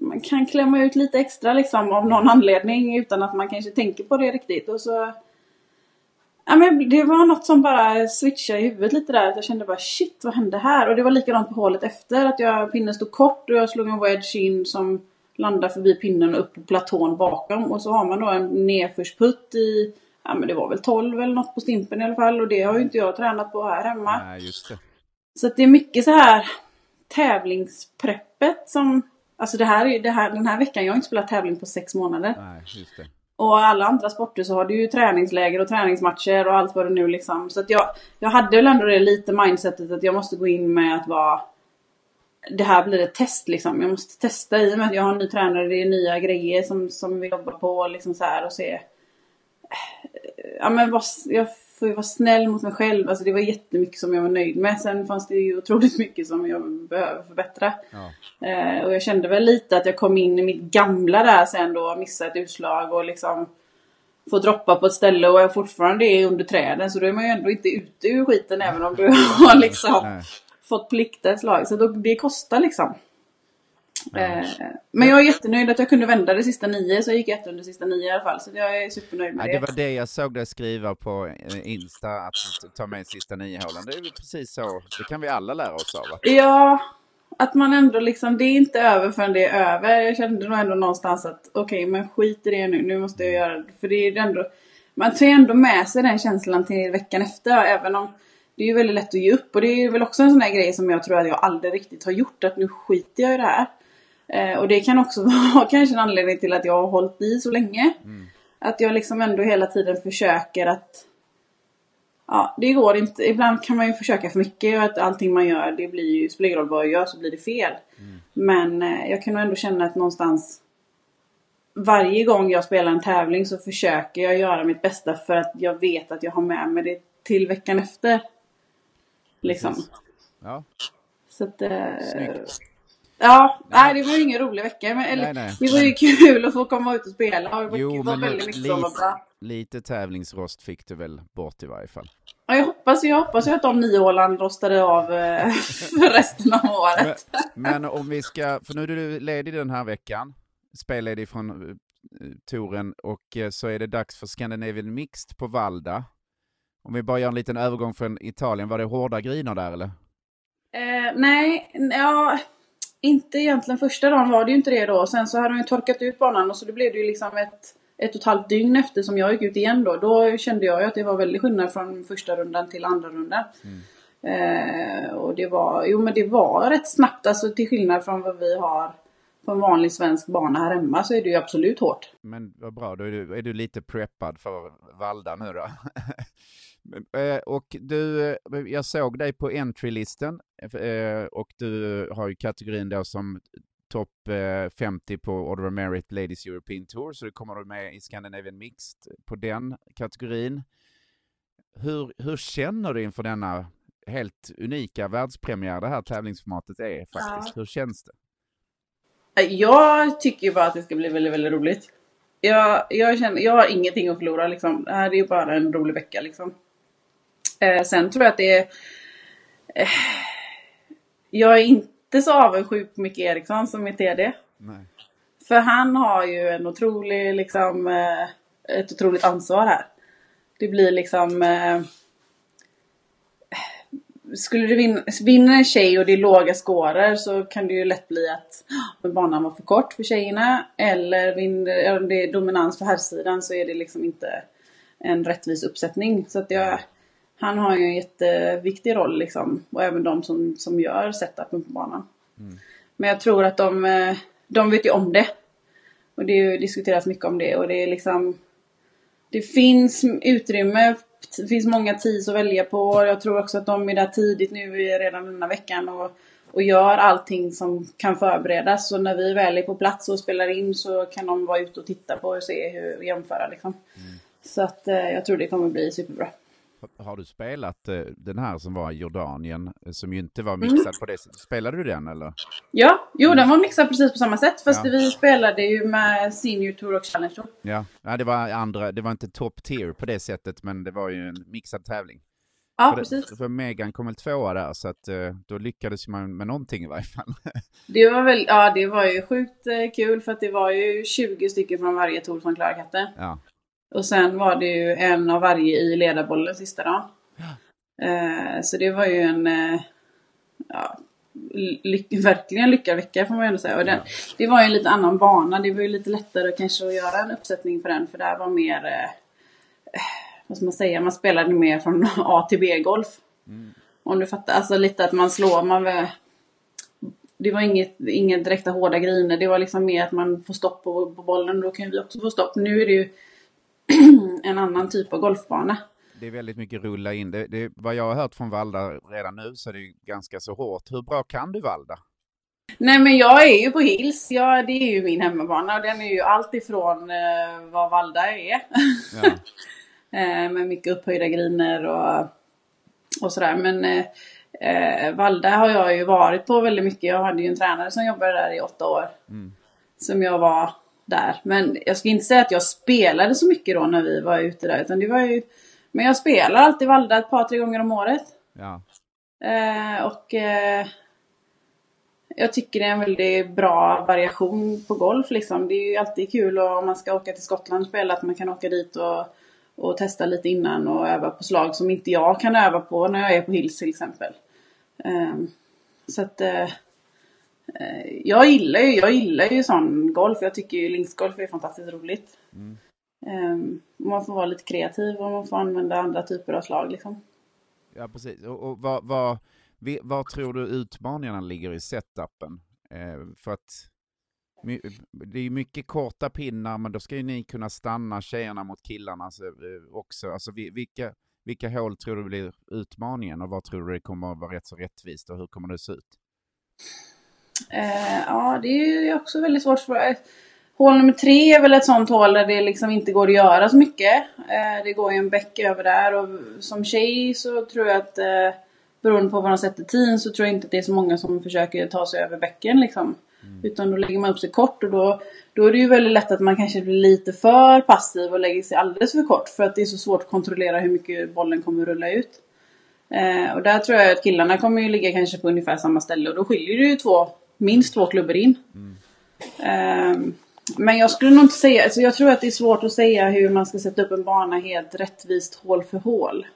man kan klämma ut lite extra liksom av någon anledning utan att man kanske tänker på det riktigt. Och så... Ja, men det var något som bara switchade i huvudet lite där. Att jag kände bara shit vad hände här? Och det var likadant på hålet efter. Att jag, pinnen stod kort och jag slog en wedge in som landar förbi pinnen och upp på platån bakom. Och så har man då en nedförsputt i, ja men det var väl 12 eller något på stimpen i alla fall. Och det har ju inte jag tränat på här hemma. Nej, just det. Så att det är mycket så här tävlingspreppet som, alltså det här, det här, den här veckan, jag har inte spelat tävling på sex månader. Nej, just det. Och alla andra sporter så har du ju träningsläger och träningsmatcher och allt vad det nu liksom. Så att jag, jag hade väl ändå det lite mindsetet att jag måste gå in med att vara det här blir ett test liksom. Jag måste testa i och med att jag har en ny tränare. Det är nya grejer som, som vi jobbar på liksom så här och se. Ja men var, jag får ju vara snäll mot mig själv. Alltså det var jättemycket som jag var nöjd med. Sen fanns det ju otroligt (laughs) mycket som jag behöver förbättra. Ja. Eh, och jag kände väl lite att jag kom in i mitt gamla där sen då. Missade ett utslag och liksom får droppa på ett ställe och jag fortfarande är under träden. Så då är man ju ändå inte ute ur skiten även om du (laughs) har liksom fått plikta ett slag. Så då, det kostar liksom. Eh, men jag är jättenöjd att jag kunde vända det sista nio, så jag gick ett under sista nio i alla fall. Så jag är supernöjd med ja, det. Det var det jag såg dig skriva på eh, Insta, att ta med sista nio hålen. Det är väl precis så, det kan vi alla lära oss av. Va? Ja, att man ändå liksom, det är inte över förrän det är över. Jag kände nog ändå någonstans att okej, okay, men skit i det nu, nu måste jag göra det. För det är ändå, man tar ändå med sig den känslan till veckan efter, även om det är ju väldigt lätt att ge upp och det är väl också en sån här grej som jag tror att jag aldrig riktigt har gjort. Att nu skiter jag i det här. Eh, och det kan också (laughs) vara kanske en anledning till att jag har hållit i så länge. Mm. Att jag liksom ändå hela tiden försöker att Ja, det går inte. Ibland kan man ju försöka för mycket och att allting man gör, det blir ju, spelar ingen roll vad jag gör så blir det fel. Mm. Men eh, jag kan nog ändå känna att någonstans varje gång jag spelar en tävling så försöker jag göra mitt bästa för att jag vet att jag har med mig det till veckan efter. Liksom. Ja. Så att... Eh, Ja, nej. det var ju ingen rolig vecka. Men, eller, nej, nej. Det var ju kul att få komma ut och spela. Och jo, var väldigt mycket lite, bra. lite tävlingsrost fick du väl bort i varje fall. Ja, jag hoppas, jag hoppas ju att de nio åren rostade av eh, (laughs) för resten av året. Men, men, om vi ska, för nu är du ledig den här veckan, spelledig från uh, touren och uh, så är det dags för Scandinavian Mixed på Valda. Om vi bara gör en liten övergång från Italien, var det hårda griner där eller? Eh, nej, ja inte egentligen första dagen var det ju inte det då. Sen så hade de ju torkat ut banan och så då blev det ju liksom ett, ett och ett halvt dygn efter som jag gick ut igen då. Då kände jag ju att det var väldigt skillnad från första rundan till andra rundan. Mm. Eh, och det var, jo men det var rätt snabbt alltså till skillnad från vad vi har på en vanlig svensk bana här hemma så är det ju absolut hårt. Men vad bra, då är du, är du lite preppad för Valda nu då? (laughs) Eh, och du, eh, jag såg dig på entry-listen eh, och du har ju kategorin då som topp 50 på Order of Merit Ladies European Tour, så du kommer med i Scandinavian Mixed på den kategorin. Hur, hur känner du inför denna helt unika världspremiär det här tävlingsformatet är faktiskt? Ja. Hur känns det? Jag tycker bara att det ska bli väldigt, väldigt roligt. Jag, jag, känner, jag har ingenting att förlora liksom. Det här är ju bara en rolig vecka liksom. Eh, sen tror jag att det är... Eh, jag är inte så avundsjuk på Micke Eriksson som är TD. Nej. För han har ju en otrolig, liksom, eh, ett otroligt ansvar här. Det blir liksom... Eh, skulle du vinna, vinna en tjej och det är låga scorer så kan det ju lätt bli att banan var för kort för tjejerna. Eller om det är dominans för herrsidan så är det liksom inte en rättvis uppsättning. Så att jag, han har ju en jätteviktig roll liksom. Och även de som, som gör setupen på banan. Mm. Men jag tror att de, eh, de vet ju om det. Och det är ju diskuteras mycket om det och det är liksom Det finns utrymme Det finns många teas att välja på. Jag tror också att de är där tidigt nu redan denna veckan och, och gör allting som kan förberedas. Så när vi väl är på plats och spelar in så kan de vara ute och titta på och se hur och jämföra liksom. Mm. Så att eh, jag tror det kommer bli superbra. Har du spelat eh, den här som var i Jordanien, eh, som ju inte var mixad mm. på det sättet? Spelade du den eller? Ja, jo den var mixad precis på samma sätt. Fast ja. vi spelade ju med Senior Tour och Challenge Tour. Ja, ja det var andra, det var inte top tier på det sättet, men det var ju en mixad tävling. Ja, för precis. Det, för Megan kom väl tvåa där, så att eh, då lyckades man med någonting i varje fall. (laughs) det var väl, ja det var ju sjukt kul för att det var ju 20 stycken från varje tour som klarade katten. Ja. Och sen var det ju en av varje i ledarbollen sista dagen. Ja. Eh, så det var ju en eh, ja, ly verkligen lyckad vecka får man ju ändå säga. Och den, ja. Det var ju en lite annan bana. Det var ju lite lättare kanske att göra en uppsättning på den. För det var mer, eh, vad ska man säga, man spelade mer från (laughs) A till B-golf. Mm. Om du fattar, alltså lite att man slår, man det var inget, inga direkta hårda griner. Det var liksom mer att man får stopp på, på bollen. Då kan vi också få stopp. Nu är det ju (clears throat) en annan typ av golfbana. Det är väldigt mycket rulla in. Det, det, vad jag har hört från Valda redan nu så är det ganska så hårt. Hur bra kan du Valda? Nej men jag är ju på Hills. Ja, det är ju min hemmabana och den är ju allt ifrån eh, vad Valda är. Ja. (laughs) eh, med mycket upphöjda griner och, och sådär. Men eh, eh, Valda har jag ju varit på väldigt mycket. Jag hade ju en tränare som jobbade där i åtta år. Mm. Som jag var där. Men jag ska inte säga att jag spelade så mycket då när vi var ute där. Utan det var ju... Men jag spelar alltid Valda ett par, tre gånger om året. Ja. Eh, och eh, jag tycker det är en väldigt bra variation på golf liksom. Det är ju alltid kul om man ska åka till Skottland och spela att man kan åka dit och, och testa lite innan och öva på slag som inte jag kan öva på när jag är på Hills till exempel. Eh, så att Eh, jag gillar ju, jag gillar ju sån golf. Jag tycker ju linksgolf är fantastiskt roligt. Mm. Um, man får vara lite kreativ och man får använda andra typer av slag liksom. Ja, precis. Och, och vad, vad, vad tror du utmaningarna ligger i setupen? Eh, för att det är mycket korta pinnar, men då ska ju ni kunna stanna tjejerna mot killarna alltså, också. Alltså, vilka, vilka hål tror du blir utmaningen och vad tror du det kommer att vara rätt så rättvist och hur kommer det se ut? Eh, ja, det är också väldigt svårt. För, hål nummer tre är väl ett sånt hål där det liksom inte går att göra så mycket. Eh, det går ju en bäck över där och som tjej så tror jag att eh, beroende på vad de sätter tiden så tror jag inte att det är så många som försöker ta sig över bäcken liksom. Mm. Utan då lägger man upp sig kort och då, då är det ju väldigt lätt att man kanske blir lite för passiv och lägger sig alldeles för kort. För att det är så svårt att kontrollera hur mycket bollen kommer att rulla ut. Eh, och där tror jag att killarna kommer ju ligga kanske på ungefär samma ställe och då skiljer det ju två, minst två klubbor in. Mm. Men jag skulle nog inte säga, alltså jag tror att det är svårt att säga hur man ska sätta upp en bana helt rättvist hål för hål.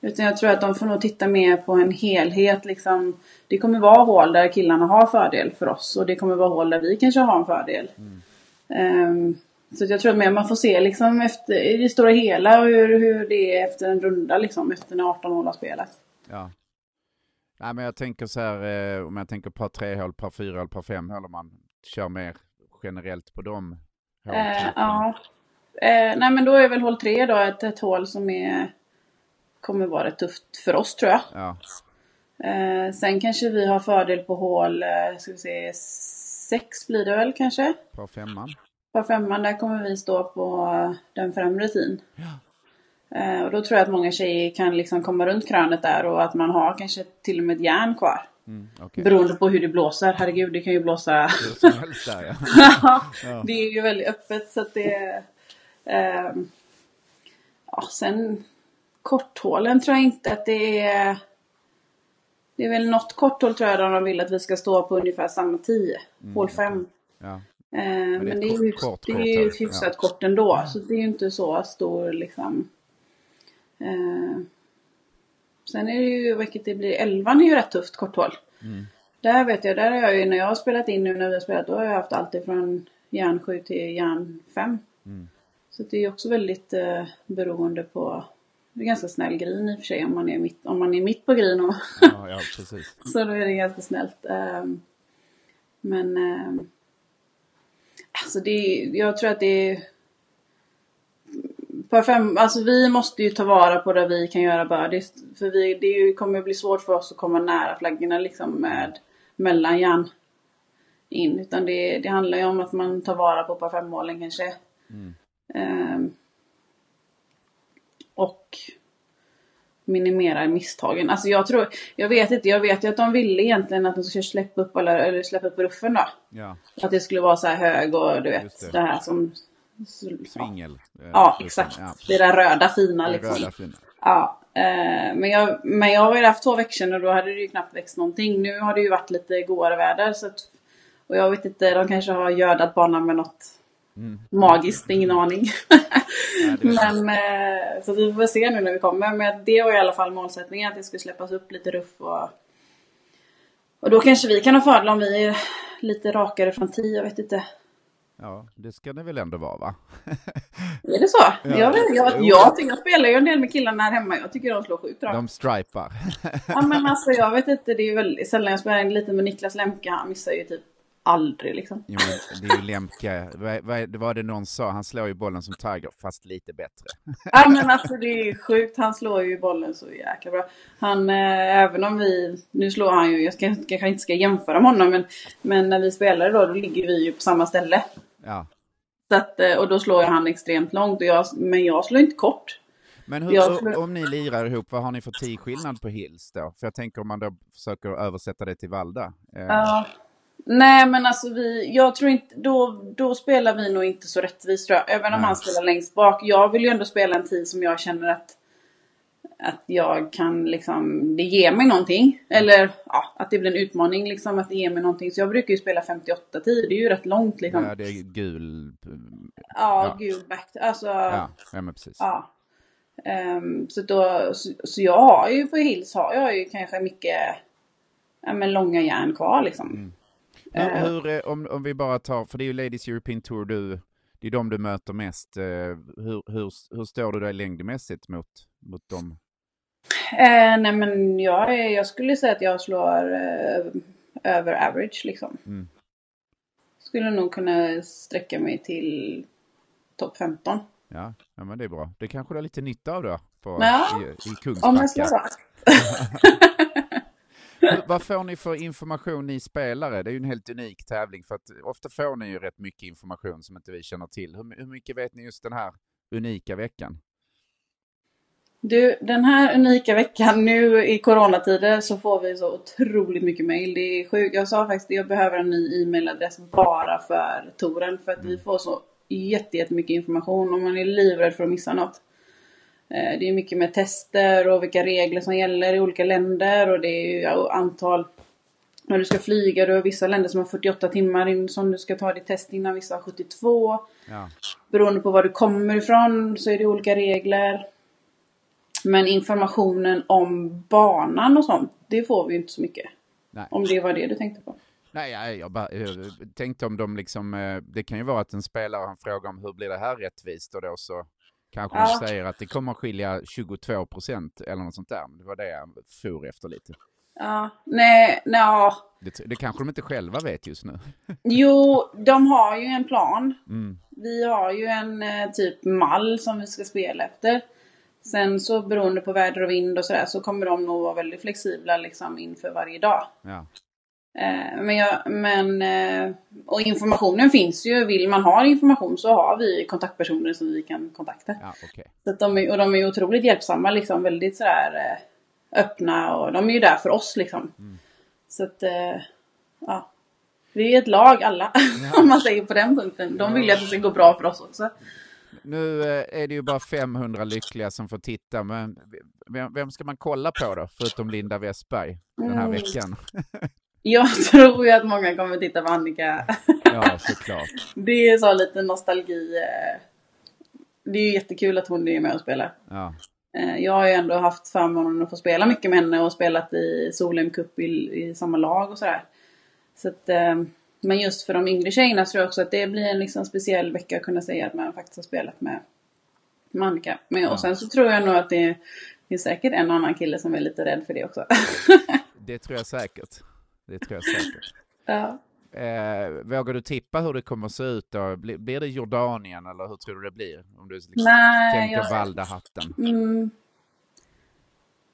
Utan jag tror att de får nog titta mer på en helhet. Liksom. Det kommer vara hål där killarna har fördel för oss och det kommer vara hål där vi kanske har en fördel. Mm. Um, så jag tror att man får se liksom efter, i det stora hela hur, hur det är efter en runda, liksom, efter när 18 hål har spelats. Ja. Nej, men jag tänker så här, eh, om jag tänker par tre hål, par fyra hål, par fem hål, om man kör mer generellt på dem. Eh, ja. Eh, nej, men då är väl hål tre då ett, ett hål som är kommer vara rätt tufft för oss tror jag. Ja. Eh, sen kanske vi har fördel på hål, eh, ska vi se, sex blir det väl kanske? På femman. På femman, där kommer vi stå på den främre tin. Ja. Eh, och då tror jag att många tjejer kan liksom komma runt krönet där och att man har kanske till och med ett järn kvar. Mm, okay. Beroende på hur det blåser. Herregud, det kan ju blåsa... (laughs) där, ja. ja. Det är ju väldigt öppet så att det... Eh, ja, sen korthålen tror jag inte att det är... Det är väl något korthål tror jag där de vill att vi ska stå på ungefär samma 10. Mm. Hål 5. Ja. Eh, men, det är, ju hyfs, kort, det är ju hyfsat ja. kort ändå. Så det är ju inte så stor liksom. Eh, sen är det ju, vilket det blir, 11 är ju rätt tufft korthål. Mm. Där vet jag, där har jag ju, när jag har spelat in nu när vi har spelat, då har jag haft allt ifrån järn 7 till järn 5. Mm. Så det är också väldigt eh, beroende på det är ganska snäll green i och för sig om man är mitt, om man är mitt på green. Och ja, ja, precis. (laughs) så då är det ganska snällt. Um, men um, alltså det, jag tror att det är par fem, alltså vi måste ju ta vara på det vi kan göra birdies. För vi, det ju, kommer bli svårt för oss att komma nära flaggorna liksom med mellan järn in. Utan det, det handlar ju om att man tar vara på par fem målen kanske. Mm. Um, och minimerar misstagen. Alltså jag tror, jag vet inte, jag vet ju att de ville egentligen att de skulle släppa upp, eller, eller släppa upp ruffen då. Ja. Att det skulle vara så här hög och du vet det. det. här som... Svingel. Ja, ja exakt. Ja. Det där röda fina liksom. Röda, fina. Ja. Eh, men, jag, men jag har ju haft två veckor och då hade det ju knappt växt någonting. Nu har det ju varit lite godare väder så att, och jag vet inte, de kanske har gödat banan med något Mm. Magiskt, ingen aning. (laughs) men eh, så vi får se nu när vi kommer. Men det var i alla fall målsättningen att det skulle släppas upp lite ruff och och då kanske vi kan ha fördel om vi är lite rakare från 10, jag vet inte. Ja, det ska det väl ändå vara va? är det så? Ja. Jag, jag, jag, jag, jag spelar ju en del med killarna här hemma. Jag tycker de slår sjukt bra. De stripar. ja men alltså jag vet inte, det är väldigt sällan jag spelar lite med Niklas Lemke. Han missar ju typ aldrig liksom. Jo, men det är ju Lemke, vad, vad det någon sa, han slår ju bollen som Tiger fast lite bättre. ja men alltså det är sjukt, han slår ju bollen så jäkla bra. Han, eh, även om vi, nu slår han ju, jag kanske inte ska jämföra med honom men, men när vi spelar då, då ligger vi ju på samma ställe. Ja. Så att, eh, och då slår han extremt långt, jag, men jag slår inte kort. Men hur, slår... om ni lirar ihop, vad har ni för tidskillnad på Hills då? För jag tänker om man då försöker översätta det till Valda. Eh... Ja. Nej men alltså vi, jag tror inte, då, då spelar vi nog inte så rättvist tror jag. Även om Nej. han spelar längst bak. Jag vill ju ändå spela en tid som jag känner att att jag kan liksom, det ger mig någonting. Eller ja, att det blir en utmaning liksom, att det ger mig någonting. Så jag brukar ju spela 58 tid, det är ju rätt långt liksom. Ja, det är gul. Ja, ja. gul back. Alltså. Ja, ja men precis. Ja. Um, så då, så, så, jag har ju på Hills har jag ju kanske mycket, ja men långa järn kvar liksom. Mm. Hur, eh. hur, om, om vi bara tar, för det är ju Ladies European Tour du, det är de du möter mest. Eh, hur, hur, hur står du dig längdmässigt mot, mot dem? Eh, nej men jag, jag skulle säga att jag slår eh, över average liksom. Mm. skulle nog kunna sträcka mig till topp 15. Ja, ja, men det är bra. Det kanske du har lite nytta av då? På, ja, i, i Kungsbacka. om jag vara (laughs) Vad får ni för information ni spelare? Det är ju en helt unik tävling för att ofta får ni ju rätt mycket information som inte vi känner till. Hur, hur mycket vet ni just den här unika veckan? Du, den här unika veckan nu i coronatider så får vi så otroligt mycket mail. Det är sjukt. Jag sa faktiskt att jag behöver en ny e-mailadress bara för touren för att vi får så jättemycket information och man är livrädd för att missa något. Eh, det är mycket med tester och vilka regler som gäller i olika länder och det är ju antal när du ska flyga. Du har vissa länder som har 48 timmar in, som du ska ta ditt test innan, vissa har 72. Ja. Beroende på var du kommer ifrån så är det olika regler. Men informationen om banan och sånt, det får vi ju inte så mycket. Nej. Om det var det du tänkte på. Nej, jag, bara, jag tänkte om de liksom, eh, det kan ju vara att en spelare har en fråga om hur blir det här rättvist och då så kanske ja. de säger att det kommer att skilja 22 procent eller något sånt där. Men det var det jag for efter lite. Ja, nej, nej. Det, det kanske de inte själva vet just nu. (laughs) Jo, de har ju en plan. Mm. Vi har ju en eh, typ mall som vi ska spela efter. Sen så beroende på väder och vind och sådär så kommer de nog vara väldigt flexibla liksom inför varje dag. Ja. Eh, men, jag, men eh, och informationen finns ju. Vill man ha information så har vi kontaktpersoner som vi kan kontakta. Ja, okay. så de är, och de är otroligt hjälpsamma, liksom, väldigt sådär eh, öppna och de är ju där för oss liksom. Mm. Så att, ja. Vi är ett lag alla, (laughs) ja. om man säger på den punkten. De vill ju att det ska gå bra för oss också. Nu är det ju bara 500 lyckliga som får titta, men vem ska man kolla på då, förutom Linda Westberg, den här mm. veckan? (laughs) Jag tror ju att många kommer titta på Annika. (laughs) Ja, såklart. det är så lite nostalgi. Eh, det är ju jättekul att hon är med och spelar. Ja. Eh, jag har ju ändå haft förmånen att få spela mycket med henne och spelat i Solheim Cup i, i samma lag och sådär. Så att, eh, men just för de yngre tjejerna tror jag också att det blir en liksom speciell vecka att kunna säga att man faktiskt har spelat med, med Annika. Men, ja. Och sen så tror jag nog att det finns säkert en annan kille som är lite rädd för det också. (laughs) det tror jag säkert. Det tror jag säkert. (laughs) ja. Eh, vågar du tippa hur det kommer att se ut då? Blir, blir det Jordanien eller hur tror du det blir? Om du liksom Nej, tänker jag... Valda-hatten. Mm.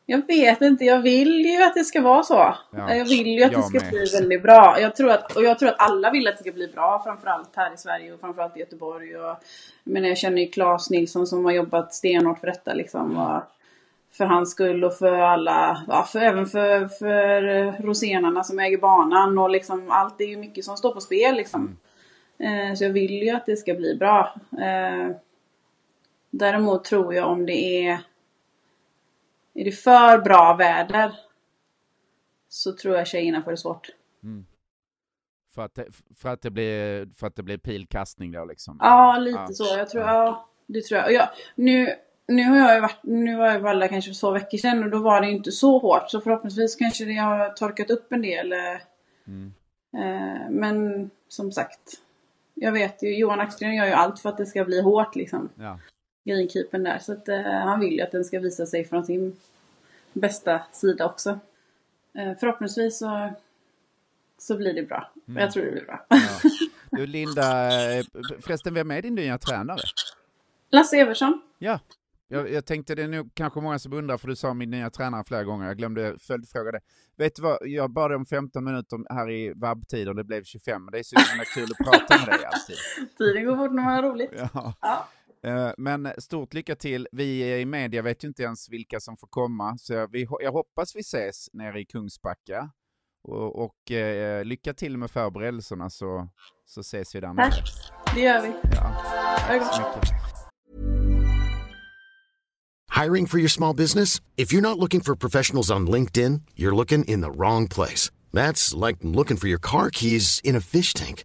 Jag vet inte, jag vill ju att det ska vara så. Ja, jag vill ju att det ska med. bli väldigt bra. Jag tror att, och jag tror att alla vill att det ska bli bra, framförallt här i Sverige och framförallt i Göteborg. Och, jag, jag känner ju Claes Nilsson som har jobbat stenhårt för detta liksom. Och, för hans skull och för alla, ja, för, även för, för rosenarna som äger banan och liksom allt. Det är ju mycket som står på spel liksom. Mm. Eh, så jag vill ju att det ska bli bra. Eh, däremot tror jag om det är är det för bra väder så tror jag tjejerna får det svårt. Mm. För, att det, för, att det blir, för att det blir pilkastning då liksom? Ja, lite ja. så. Jag tror, ja, det tror jag. jag nu, nu har jag ju varit, nu var jag Valla kanske för två veckor sedan och då var det inte så hårt. Så förhoppningsvis kanske det har torkat upp en del. Eh, mm. Eh, men som sagt, jag vet ju, Johan Axgren gör ju allt för att det ska bli hårt liksom. Ja. Greenkeepern där. Så att, eh, han vill ju att den ska visa sig från sin bästa sida också. förhoppningsvis så, så blir det bra. Mm. Jag tror det blir bra. Ja. (laughs) Du Linda, förresten vem är din nya tränare? Lasse Eversson. Ja, jag, jag, tänkte det är nog kanske många som undrar, för du sa min nya tränare flera gånger, jag glömde följdfråga det. Vet du vad, jag bad om 15 minuter här i vabbtid och det blev 25, men det är så himla kul att prata med dig alltid. (laughs) Tiden går fort när man har roligt. Ja. ja. Eh, men stort lycka till. Vi i media vet ju inte ens vilka som får komma, så vi, jag hoppas vi ses nere i Kungsbacka. Och, och eh, lycka till med förberedelserna så, så ses vi där nere. Tack, det gör vi. Ja. Tack så mycket. Hiring for your small business? If you're not looking for professionals on LinkedIn, you're looking in the wrong place. That's like looking for your car keys in a fish tank.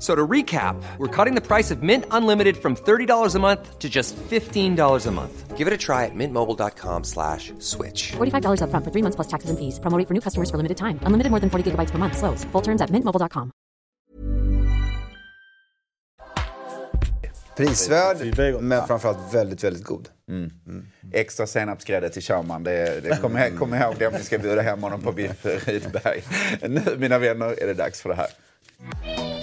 So to recap, we're cutting the price of Mint Unlimited from $30 a month to just $15 a month. Give it a try at mintmobile.com slash switch. $45 upfront for three months plus taxes and fees. Promoting for new customers for limited time. Unlimited more than 40 gigabytes per month. Slows. Full terms at mintmobile.com. Prisvärd, men framförallt väldigt, väldigt god. Mm. Extra senapsgrädde till Schauman. Det, det kommer kom ihåg det om ni ska bjuda hem honom på biff Rydberg. (laughs) Nu, mina vänner, är det dags för det här.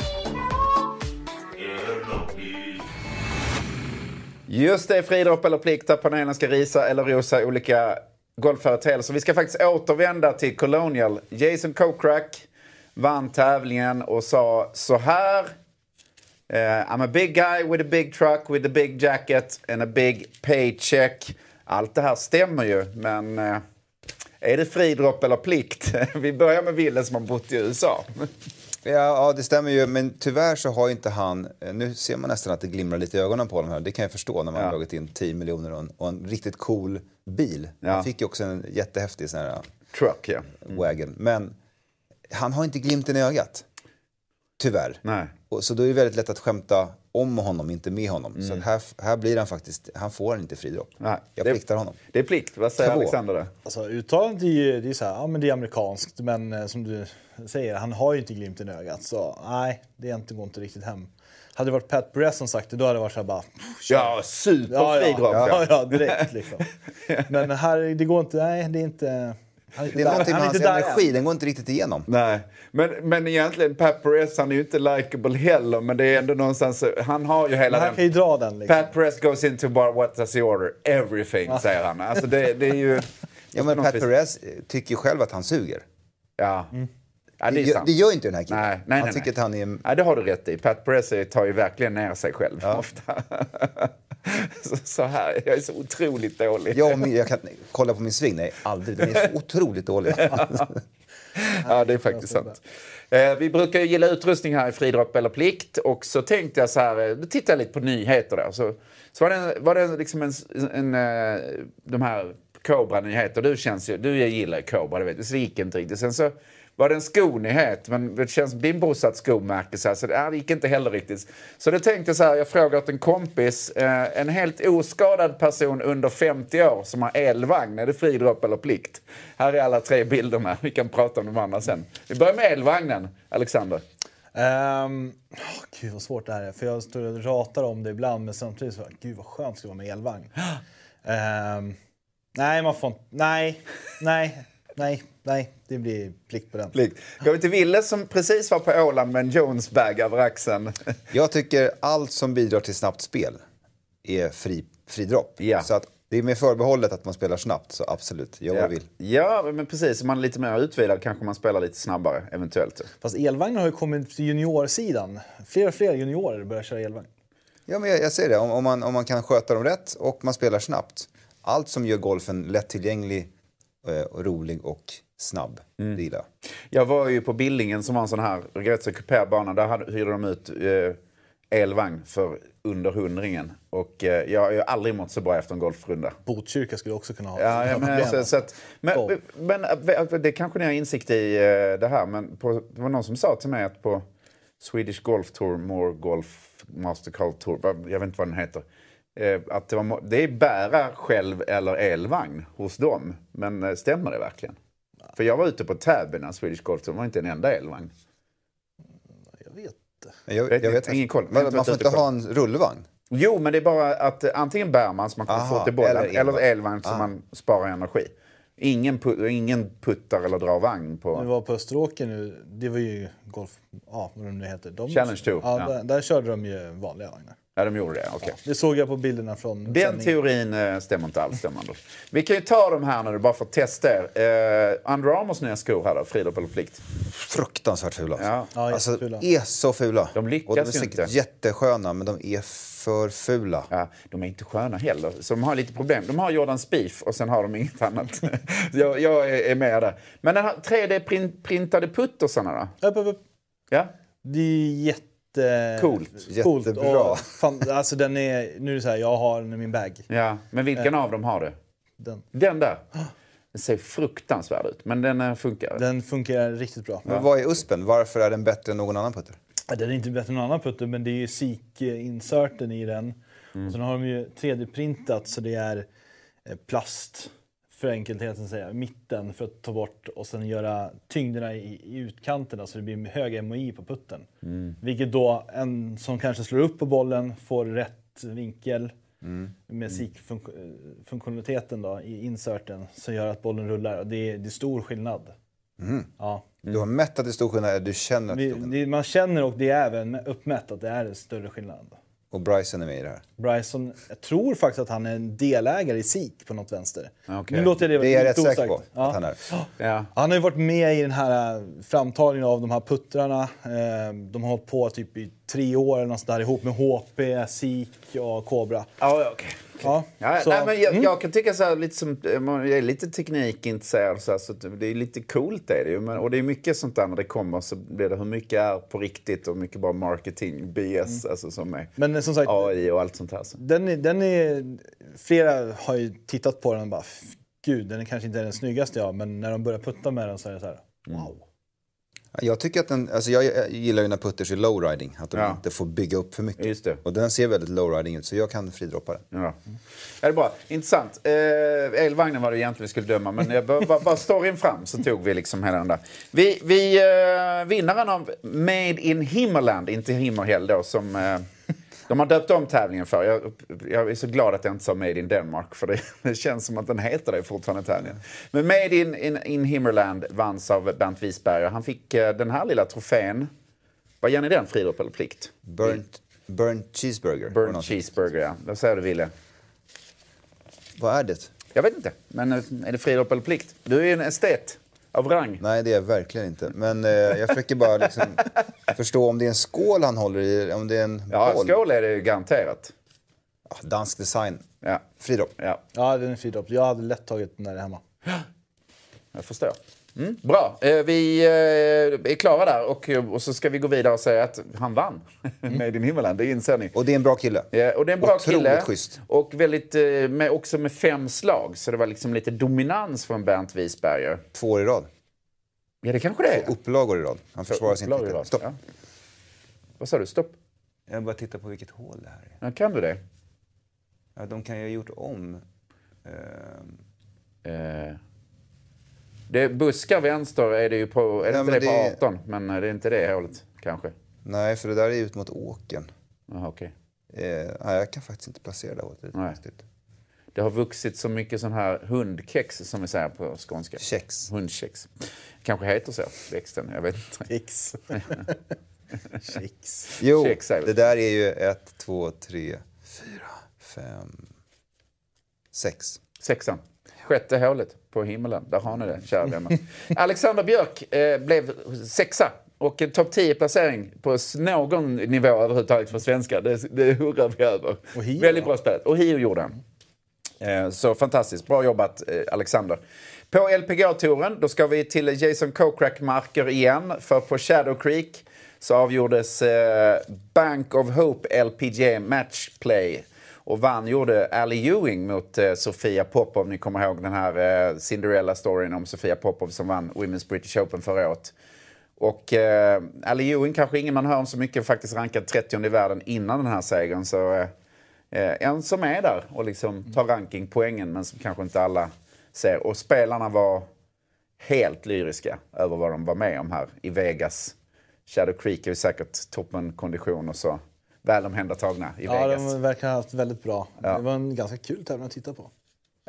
Just det, fridropp eller plikt där panelen ska risa eller rosa olika golfföreteelser. Vi ska faktiskt återvända till Colonial. Jason Kokrak vann tävlingen och sa så här. Uh, I'm a big guy with a big truck with a big jacket and a big paycheck. Allt det här stämmer ju, men uh, är det fridropp eller plikt? (laughs) Vi börjar med Wille som har bott i USA. (laughs) Ja, ja, det stämmer ju. Men tyvärr så har inte han... Nu ser man nästan att det glimrar lite i ögonen på honom här. Det kan jag förstå när man ja. har dragit in 10 miljoner och en, och en riktigt cool bil. Ja. Han fick ju också en jättehäftig sån här... Truck, ja. Mm. Wagon. Men han har inte glimten i ögat. Tyvärr. Nej. Och, så då är det väldigt lätt att skämta om honom, inte med honom. Mm. Så här, här blir han faktiskt, han får inte fridropp. Nej, jag det, pliktar honom. Det är plikt. Vad säger Två. Alexander? Alltså, uttalandet är ju det är så här, ja men det är amerikanskt, men eh, som du säger, han har ju inte glimten i ögat. Så nej, det är inte, går inte riktigt hem. Hade det varit Pat Perez som sagt det, då hade det varit så här bara... Ja, superfridropp! Ja, ja, ja, direkt liksom. (laughs) Men här, det går inte, nej, det är inte... Det är någonting med hans energi, den går inte riktigt igenom. Nej, men, men egentligen Pat Perez, han är ju inte likable heller, men det är ändå någonstans, han har ju hela han den... kan ju dra den liksom. Pat Perez goes into bar, what does he order? Everything, säger han. Alltså det, det är ju... (laughs) Ja, men Pat Perez tycker ju själv att han suger. Ja. Mm. Ja, det, det, det, gör ju inte den här killen. Nej, nej, han nej, tycker nej. att han är... Ja, det har du rätt i. Pat Perez tar ju verkligen ner sig själv ja. ofta. (laughs) så, här, jag är så otroligt dålig. Ja, men jag kan kolla på min sving. Nej, aldrig. Den är så otroligt dålig. (laughs) ja, det är faktiskt sant. Eh, vi brukar ju gilla utrustning här i Fridropp eller plikt. Och så tänkte jag så här, eh, då tittade jag lite på nyheter där. Så, så var det, var det liksom en, en, en de här Cobra-nyheter. Du, känns ju, du gillar Cobra, det vet du. Så det gick inte riktigt. Sen så var det en skonyhet, men det känns som din brorsa ett skomärke. Så, här, så det, äh, det gick inte heller riktigt. Så då tänkte jag så här, jag frågar åt en kompis, eh, en helt oskadad person under 50 år som har elvagn, är det fridropp eller plikt? Här är alla tre bilderna, vi kan prata om de andra sen. Vi börjar med elvagnen, Alexander. Um, oh, gud vad svårt det här är, för jag står och ratar om det ibland, men samtidigt så, gud vad skönt det skulle vara med elvagn. Um, (gasps) nej, man får inte, nej, nej, nej, nej, det blir plikt på den. Plikt. Går vi till Ville som precis var på Åland med en Jones-bag över axeln. (laughs) Jag tycker allt som bidrar till snabbt spel är fri, fridropp. Ja. Så att det är med förbehållet att man spelar snabbt, så absolut, jag ja. vill. Ja, men precis. Om man är lite mer utvilad kanske man spelar lite snabbare, eventuellt. Fast elvagnen har ju kommit till juniorsidan. Fler och fler juniorer börjar köra elvagn. Ja, men jag, jag säger det. Om, om, man, om man kan sköta dem rätt och man spelar snabbt. Allt som gör golfen lättillgänglig, och rolig och snabb. Mm. Det gillar jag. var ju på Billingen som var en sån här rätt så kuperad bana. Där hade, hyrde de ut eh, elvagn för under hundringen. Och eh, jag har aldrig mått så bra efter en golfrunda. Botkyrka skulle också kunna ha ja, ja, men, så, så att, men, men, eh, det kanske ni har insikt i eh, det här. Men på, det var någon som sa till mig att på Swedish Golf Tour, More Golf Mastercard Tour, jag vet inte vad den heter. Eh, att det, var, det är bära själv eller elvagn hos dem. Men eh, stämmer det verkligen? För jag var ute på Täby när Swedish Golf det var inte en enda elvagn. Jag vet inte. Jag, jag, jag vet ingen koll. Man, man får inte ha en rullvagn? Jo, men det är bara att eh, antingen bär man så man kan få till bollen, eller, eller elvagn så man sparar energi. Ingen, put, ingen puttar eller drar vagn på... Du var på Österåker nu, det var ju golf... Ja, vad de nu heter. De, Challenge Tour. Ja, ja. Där, där, körde de ju vanliga vagnar. Ja, de gjorde det. Okay. Ja, det såg jag på bilderna från Den sändning. teorin eh, stämmer inte alls, stämmer Vi kan ju ta de här nu bara för att testa er. Eh, Under Armours nya skor här då, fridropp eller plikt? Fruktansvärt fula. Ja. Ja, alltså, är så fula. De lyckas Och de är säkert inte. jättesköna, men de är för fula. Ja, de är inte sköna heller, så de har lite problem. De har Jordan Spieth och sen har de inget annat. (laughs) jag, jag är med där. Men den här 3D-printade puttersarna då? Upp, upp, upp. Ja? Det är jätte... Coolt. Jättebra. Och fan, alltså den är, nu är det så här, jag har den i min bag. Ja, men vilken av dem har du? Den. Den där? Den ser fruktansvärd ut, men den eh, funkar. Den funkar riktigt bra. Men vad är USPen? Varför är den bättre än någon annan putter? Den är inte bättre än någon annan putter, men det är ju SIK-inserten i den. Mm. Och sen har de ju 3D-printat så det är eh, plast, för enkelhetens säga, mitten för att ta bort och sen göra tyngderna i, i utkanterna så det blir hög MOI på putten. Mm. Vilket då en som kanske slår upp på bollen får rätt vinkel Mm. med SIK-funktionaliteten då i inserten som gör att bollen rullar. Och det, är, det är stor skillnad. Ja. Du har mätt att det är stor skillnad, du känner att det är stor skillnad? man känner och det är även uppmätt att det är en större skillnad. Och Bryson är med i det här. Bryson, jag tror faktiskt att han är en delägare i SIK på något vänster. Okej. Nu låter jag det Det är jag rätt säker på att han är. Ja. Han har ju varit med i den här äh, framtagningen av de här puttrarna. Eh, De har hållit på typ i tre år eller något sånt där ihop med HP, SIK och Cobra. Ja, ja, okej. Ja, Ja, så- nej, men jag, mm. jag kan tycka så här, lite som, jag är lite teknikintresserad så, här, så det är lite coolt är det ju. Men, och det är mycket sånt där när det kommer så blir det hur mycket är på riktigt och mycket bara marketing, BS, alltså som är Mm. Men som sagt, AI och allt sånt här. Så. den är, den är, flera har ju tittat på den och bara, "F- gud, den är kanske inte den snyggaste jag men när de börjar putta med den så är det så här, Mm. wow. Jag tycker att den, alltså jag gillar ju när putters är lowriding, att de Ja. inte får bygga upp för mycket. Just det. Och den ser väldigt lowriding ut, så jag kan fridroppa den. Ja. Ja, det är bra. Intressant. Eh, elvagnen var det egentligen vi skulle döma, men jag bara, bara, bara storyn fram så tog vi liksom hela den där. Vi, vi eh, vinnaren av Made in Himmerland, inte Himmerhäll då, som eh, (laughs) de har döpt om tävlingen för. Jag, jag är så glad att jag inte sa Made in Denmark, för det, det känns som att den heter det fortfarande tävlingen. Men Made in, in, in Himmerland vanns av Bernt Wiesberger. Han fick eh, den här lilla trofén. Vad ger ni den, friidrott eller plikt? Burnt, burnt cheeseburger. Burnt cheeseburger, ja. Vad säger du, Wille? Vad är det? Jag vet inte, men eh, är det friidrott eller plikt? Du är ju en estet av rang. Nej, det är jag verkligen inte. Men eh, jag försöker bara liksom (laughs) förstå om det är en skål han håller i, om det är en Ja, boll. skål är det ju garanterat. Ja, dansk design. Ja, Fridropp. ja Ja, den är fridropp. Jag hade lätt tagit den där hemma. (gasps) jag förstår. Mm, bra, eh, vi eh, är klara där och, och så ska vi gå vidare och säga att han vann (laughs) med din himmelland. Det inser ni. Och det är en bra kille. Ja, och det är en bra Otroligt kille. schysst. Och väldigt, eh, med, också med fem slag, så det var liksom lite dominans från Bernt Wiesberger. Två år i rad. Ja, det kanske det är. Två upplagor i rad. Han försvarar sin titel. Stopp. Ja. Vad sa du? Stopp? Jag bara tittar på vilket hål det här är. Ja, kan du det? Ja, de kan ju ha gjort om. Ehm, Eh, det buskar vänster är det ju på, är det Ja, inte men det på det- 18? Men är det inte det hålet kanske? nej, för det där är ut mot åken. Jaha, okej. Eh, nej, jag kan faktiskt inte placera det hålet. Det är Nej. Det har vuxit så mycket sån här hundkex som vi säger på skånska. Kex. Hundkex. Kanske heter så, växten. Jag vet inte. (laughs) Jo, Kex är det. det där är ju ett, två, tre, fyra, fem, sex. Sexan. Sjätte hålet på himlen. Där har ni det, kära vänner. (laughs) Alexander Björk eh, blev sexa. Och en topp 10-placering på någon nivå överhuvudtaget för svenskar. Det, det hurrar vi över. Och Hio, Väldigt bra spelat. Och Hio gjorde han. Eh, Så fantastiskt. Bra jobbat, eh, Alexander. På LPGA-touren, då ska vi till Jason Kokrak-marker igen. För på Shadow Creek så avgjordes eh, Bank of Hope LPGA Matchplay. Och vann gjorde Ali Ewing mot eh, Sofia Popov. Ni kommer ihåg den här eh, Cinderella-storyn om Sofia Popov som vann Women's British Open förra året. Och eh, Ali Ewing kanske ingen man hör om så mycket, faktiskt rankad 30 i världen innan den här segern. Så eh, eh en som är där och liksom tar rankingpoängen men som kanske inte alla ser. Och spelarna var helt lyriska över vad de var med om här i Vegas. Shadow Creek är ju säkert toppenkondition och så väl omhändertagna i Ja, Vegas. de verkar ha haft väldigt bra. Ja. Det var en ganska kul tävling att titta på.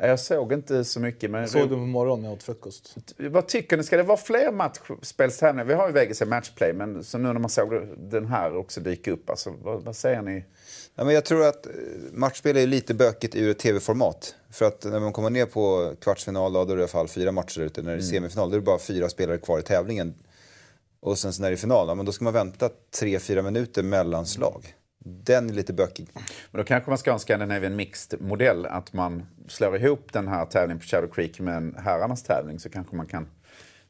Jag såg inte så mycket. Men Jag såg dem på morgonen när jag åt frukost. Vad tycker ni? Ska det vara fler matchspelstävlingar? Vi har ju Vegas i matchplay, men så nu när man såg den här också dyka upp, alltså, vad, vad säger ni? Ja, men jag tror att eh, matchspel är lite bökigt ur ett tv-format. För att när man kommer ner på kvartsfinal, då är det i alla fall fyra matcher ute. När det är semifinal, då är det bara fyra spelare kvar i tävlingen. Och sen så när det är final, ja, men då ska man vänta tre, fyra minuter mellan slag. Den är lite bökig. Men då kanske man ska ha en Scandinavian Mixed-modell, att man slår ihop den här tävlingen på Shadow Creek med en herrarnas tävling, så kanske man kan...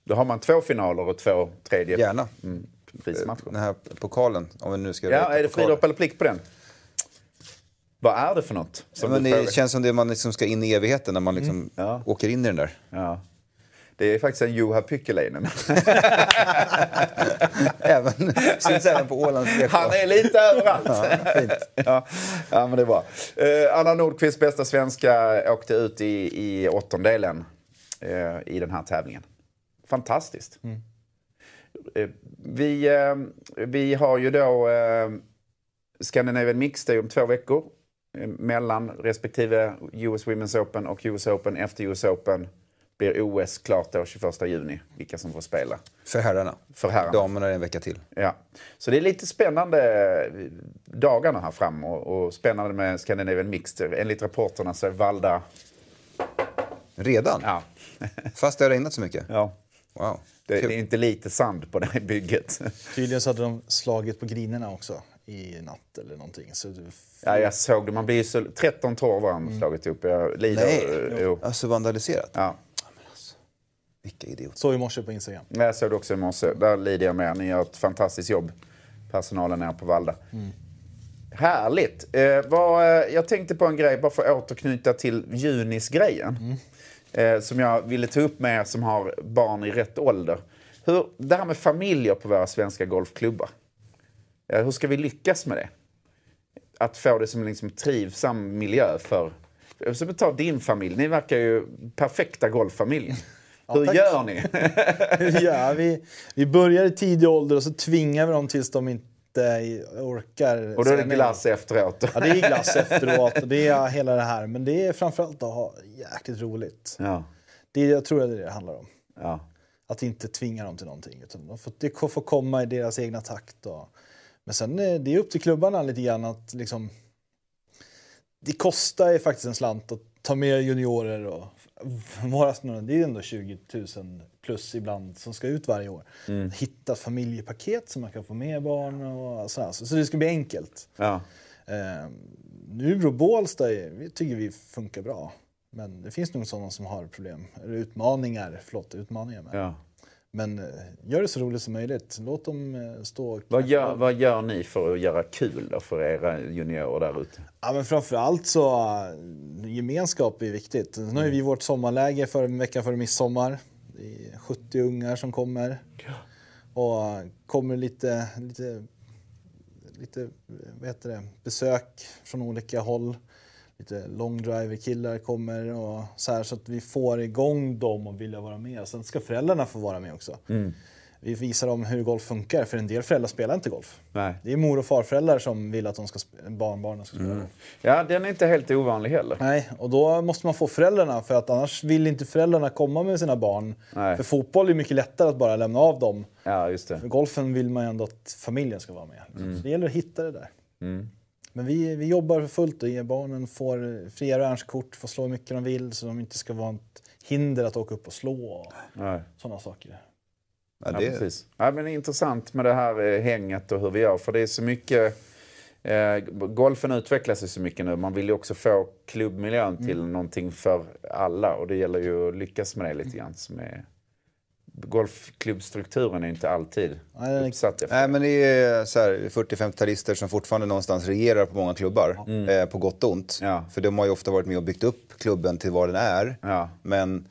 Då har man två finaler och två tredje... Gärna. Mm, prismatcher. Den här pokalen, om vi nu ska Ja, är det frilopp eller plikt på den? Vad är det för något? Ja, det känns som det man liksom ska in i evigheten när man liksom Mm. Ja. åker in i den där. Ja. Det är faktiskt en Juha Pyckeläinen. (laughs) (laughs) Även, syns även på Ålands BK. Han är lite överallt. Ja, fint. (laughs) ja, ja, men det är bra. Eh, Anna Nordqvist, bästa svenska, åkte ut i, i åttondelen eh, i den här tävlingen. Fantastiskt. Eh, vi, eh, vi har ju då eh, Scandinavian Mixed om två veckor eh, mellan respektive US Women's Open och US Open. Efter US Open blir OS klart då 21 juni, vilka som får spela. För herrarna. För herrarna. Damerna är en vecka till. Ja. Så det är lite spännande dagarna här fram och, och spännande med Scandinavian Mixed. Enligt rapporterna så är Valda... Redan? Ja. Fast det har regnat så mycket? ja. Wow. Det, det är inte lite sand på det här bygget. Tydligen så hade de slagit på grinerna också i natt eller någonting. Så det, Ja, jag såg det. Man blir så... 13 tår var han slagit upp. Jag lider... Nej, Jo. alltså vandaliserat? Ja. Vilka idioter. så i morse på Instagram. Jag såg det också i morse. Där lider jag med. Ni gör ett fantastiskt jobb. Personalen är på Valda. Härligt. Eh, vad, eh, jag tänkte på en grej, bara för att återknyta till Junis-grejen. Eh, som jag ville ta upp med er som har barn i rätt ålder. Hur, det här med familjer på våra svenska golfklubbar. Eh, hur ska vi lyckas med det? Att få det som en liksom trivsam miljö för... Så ta din familj. Ni verkar ju perfekta golffamiljen. Hur tack. gör ni? (laughs) ja, vi, vi börjar i tidig ålder och så tvingar vi dem tills de inte orkar. Och då är det glass efteråt. Ja, det är glass (laughs) efteråt det är hela det här. Men det är framförallt att ha jäkligt roligt. Ja. Det jag tror jag det är det det handlar om. Ja. Att inte tvinga dem till någonting. Utan de får, det får komma i deras egna takt. Och, men sen är det är upp till klubbarna lite grann att liksom... Det kostar ju faktiskt en slant att ta med juniorer och våra snurrar. Det är ändå 20 000 plus ibland som ska ut varje år. Hitta ett familjepaket som man kan få med barn och. Så, så det ska bli enkelt. Ja. Eh, Nybro Bålsta är- vi tycker vi funkar bra. Men det finns nog sådana som har problem, eller utmaningar, förlåt, utmaningar med. Ja. Men eh, gör det så roligt som möjligt. Låt dem eh, stå och Vad, gör, vad gör ni för att göra kul för era juniorer där ute? Ja, men framförallt så uh, gemenskap är viktigt. Nu har ju vi vårt sommarläger för en vecka före midsommar. Det är 70 ungar som kommer. Och uh, kommer lite, lite, lite vad heter det, besök från olika håll. Lite long driver-killar kommer och så här så att vi får igång dem och vilja vara med. Sen ska föräldrarna få vara med också. Vi visar dem hur golf funkar, för en del föräldrar spelar inte golf. Nej. Det är mor och farföräldrar som vill att de ska barnbarnen ska spela golf. Ja, den är inte helt ovanlig heller. Nej, och då måste man få föräldrarna för att annars vill inte föräldrarna komma med sina barn. Nej. För fotboll är mycket lättare att bara lämna av dem. Ja, just det. För golfen vill man ju ändå att familjen ska vara med. Så det gäller att hitta det där. Men vi, vi jobbar för fullt och ger barnen får fria värnskort, får slå hur mycket de vill så de inte ska vara ett hinder att åka upp och slå och sådana saker. Ja, Ja, det, precis. Ja, men det är intressant med det här eh, hänget och hur vi gör. För det är så mycket... Eh, golfen utvecklas ju så mycket nu. Man vill ju också få klubbmiljön till någonting för alla. Och det gäller ju att lyckas med det lite grann. Som är... Golfklubbstrukturen är inte alltid Nej, uppsatt efter. Nej, men det är så här 40-50-talister som fortfarande någonstans regerar på många klubbar. Eh, på gott och ont. Ja. För de har ju ofta varit med och byggt upp klubben till vad den är. Ja. Men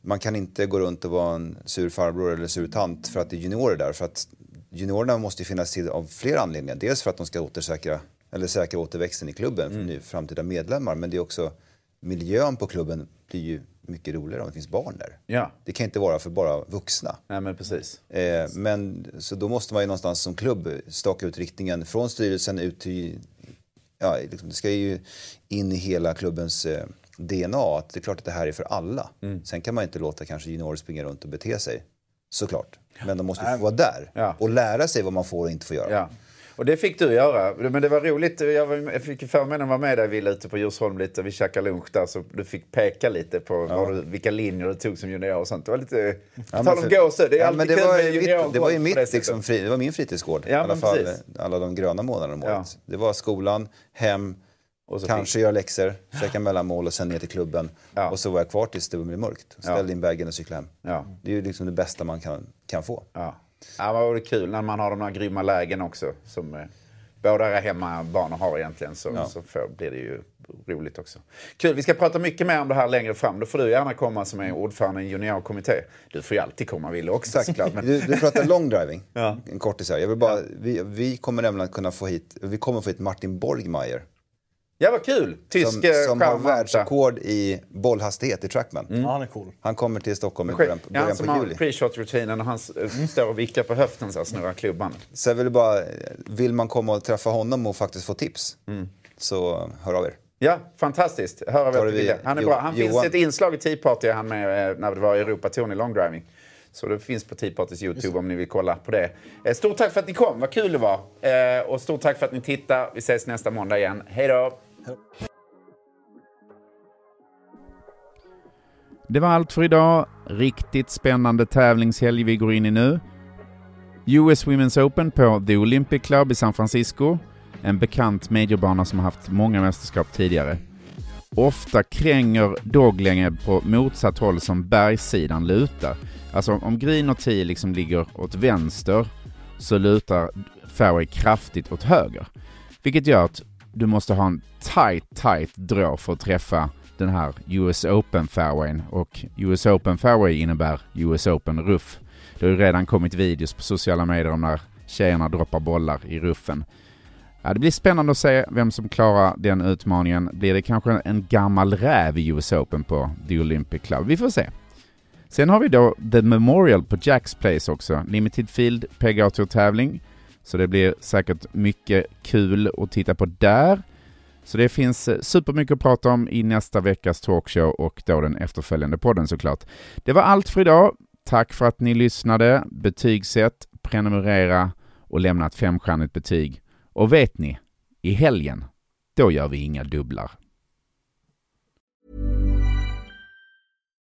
man kan inte gå runt och vara en sur farbror eller sur tant för att det är juniorer där. För att juniorerna måste ju finnas till av flera anledningar. Dels för att de ska återsäkra, eller säkra återväxten i klubben för ny- framtida medlemmar. Men det är också miljön på klubben blir ju mycket roligare om det finns barn där. Ja, Det kan inte vara för bara vuxna. Nej, men precis. Eh, men så då måste man ju någonstans som klubb staka ut riktningen från styrelsen ut till... Ja, liksom, det ska ju in i hela klubbens eh, DNA att det är klart att det här är för alla. Mm. Sen kan man inte låta kanske juniorer springa runt och bete sig, såklart. Men de måste få vara där Ja. och lära sig vad man får och inte får göra. Ja. Och det fick du göra. Men det var roligt. Jag, var, jag fick förmånen att vara med dig Wille ute på Djursholm lite. Vi käkade lunch där så du fick peka lite på vad du, vilka linjer du tog som junior och sånt. Det var lite... Men tal om gåshud. Det är Ja, alltid det kul var med mitt, det var ju mitt, det liksom, fri, det var min fritidsgård. Ja, I alla fall precis. alla de gröna månaderna om Ja. Det var skolan, hem, kanske göra läxor, käka mellanmål och sen ner till klubben. Ja. Och så var jag kvar tills det blev mörkt. Ställde Ja. in bagen och cyklade hem. Ja. Det är ju liksom det bästa man kan, kan få. Ja. Ja, vad det kul när man har de här grymma lägen också. Som eh, båda hemmabanor har egentligen. Så, ja. så får, blir det ju roligt också. Kul, vi ska prata mycket mer om det här längre fram. Då får du gärna komma som är ordförande i en juniorkommitté. Du får ju alltid komma Wille också såklart. Men... Du, du pratar long driving, ja. en kortis här. Jag vill bara, vi, vi kommer nämligen kunna få hit, vi kommer få hit Martin Borgmeier. Ja, vad kul! Tysk Som, som har världsrekord i bollhastighet i trackman. Mm. Ja, han är cool. Han kommer till Stockholm i början, början ja, på juli. Han pre-shot-rutinen och han står och vickar på höften så här, snurrar klubban. Så vill bara, vill man komma och träffa honom och faktiskt få tips, mm. så hör av er. Ja, fantastiskt. Hör av er Han är jo, bra. Han Johan. finns ett inslag i Tea Party han med eh, när det var Europa-touren i longdriving. Så det finns på Tea Partys YouTube om ni vill kolla på det. Eh, stort tack för att ni kom, vad kul det var. Eh, och stort tack för att ni tittar. Vi ses nästa måndag igen. Hej då! Det var allt för idag. Riktigt spännande tävlingshelg vi går in i nu. US Women's Open på The Olympic Club i San Francisco. En bekant majorbana som har haft många mästerskap tidigare. Ofta kränger doglänge på motsatt håll som bergssidan lutar. Alltså om green och tee liksom ligger åt vänster så lutar fairway kraftigt åt höger. Vilket gör att du måste ha en tight, tight draw för att träffa den här US Open fairwayn och US Open fairway innebär US Open ruff. Det har ju redan kommit videos på sociala medier om när tjejerna droppar bollar i ruffen. Ja, det blir spännande att se vem som klarar den utmaningen. Blir det kanske en gammal räv i US Open på The Olympic Club? Vi får se. Sen har vi då The Memorial på Jacks Place också. Limited Field PGA Tour-tävling. Så det blir säkert mycket kul att titta på där. Så det finns eh, supermycket att prata om i nästa veckas talkshow och då den efterföljande podden såklart. Det var allt för idag. Tack för att ni lyssnade. Betygsätt, prenumerera och lämna ett femstjärnigt betyg. Och vet ni, i helgen, då gör vi inga dubblar.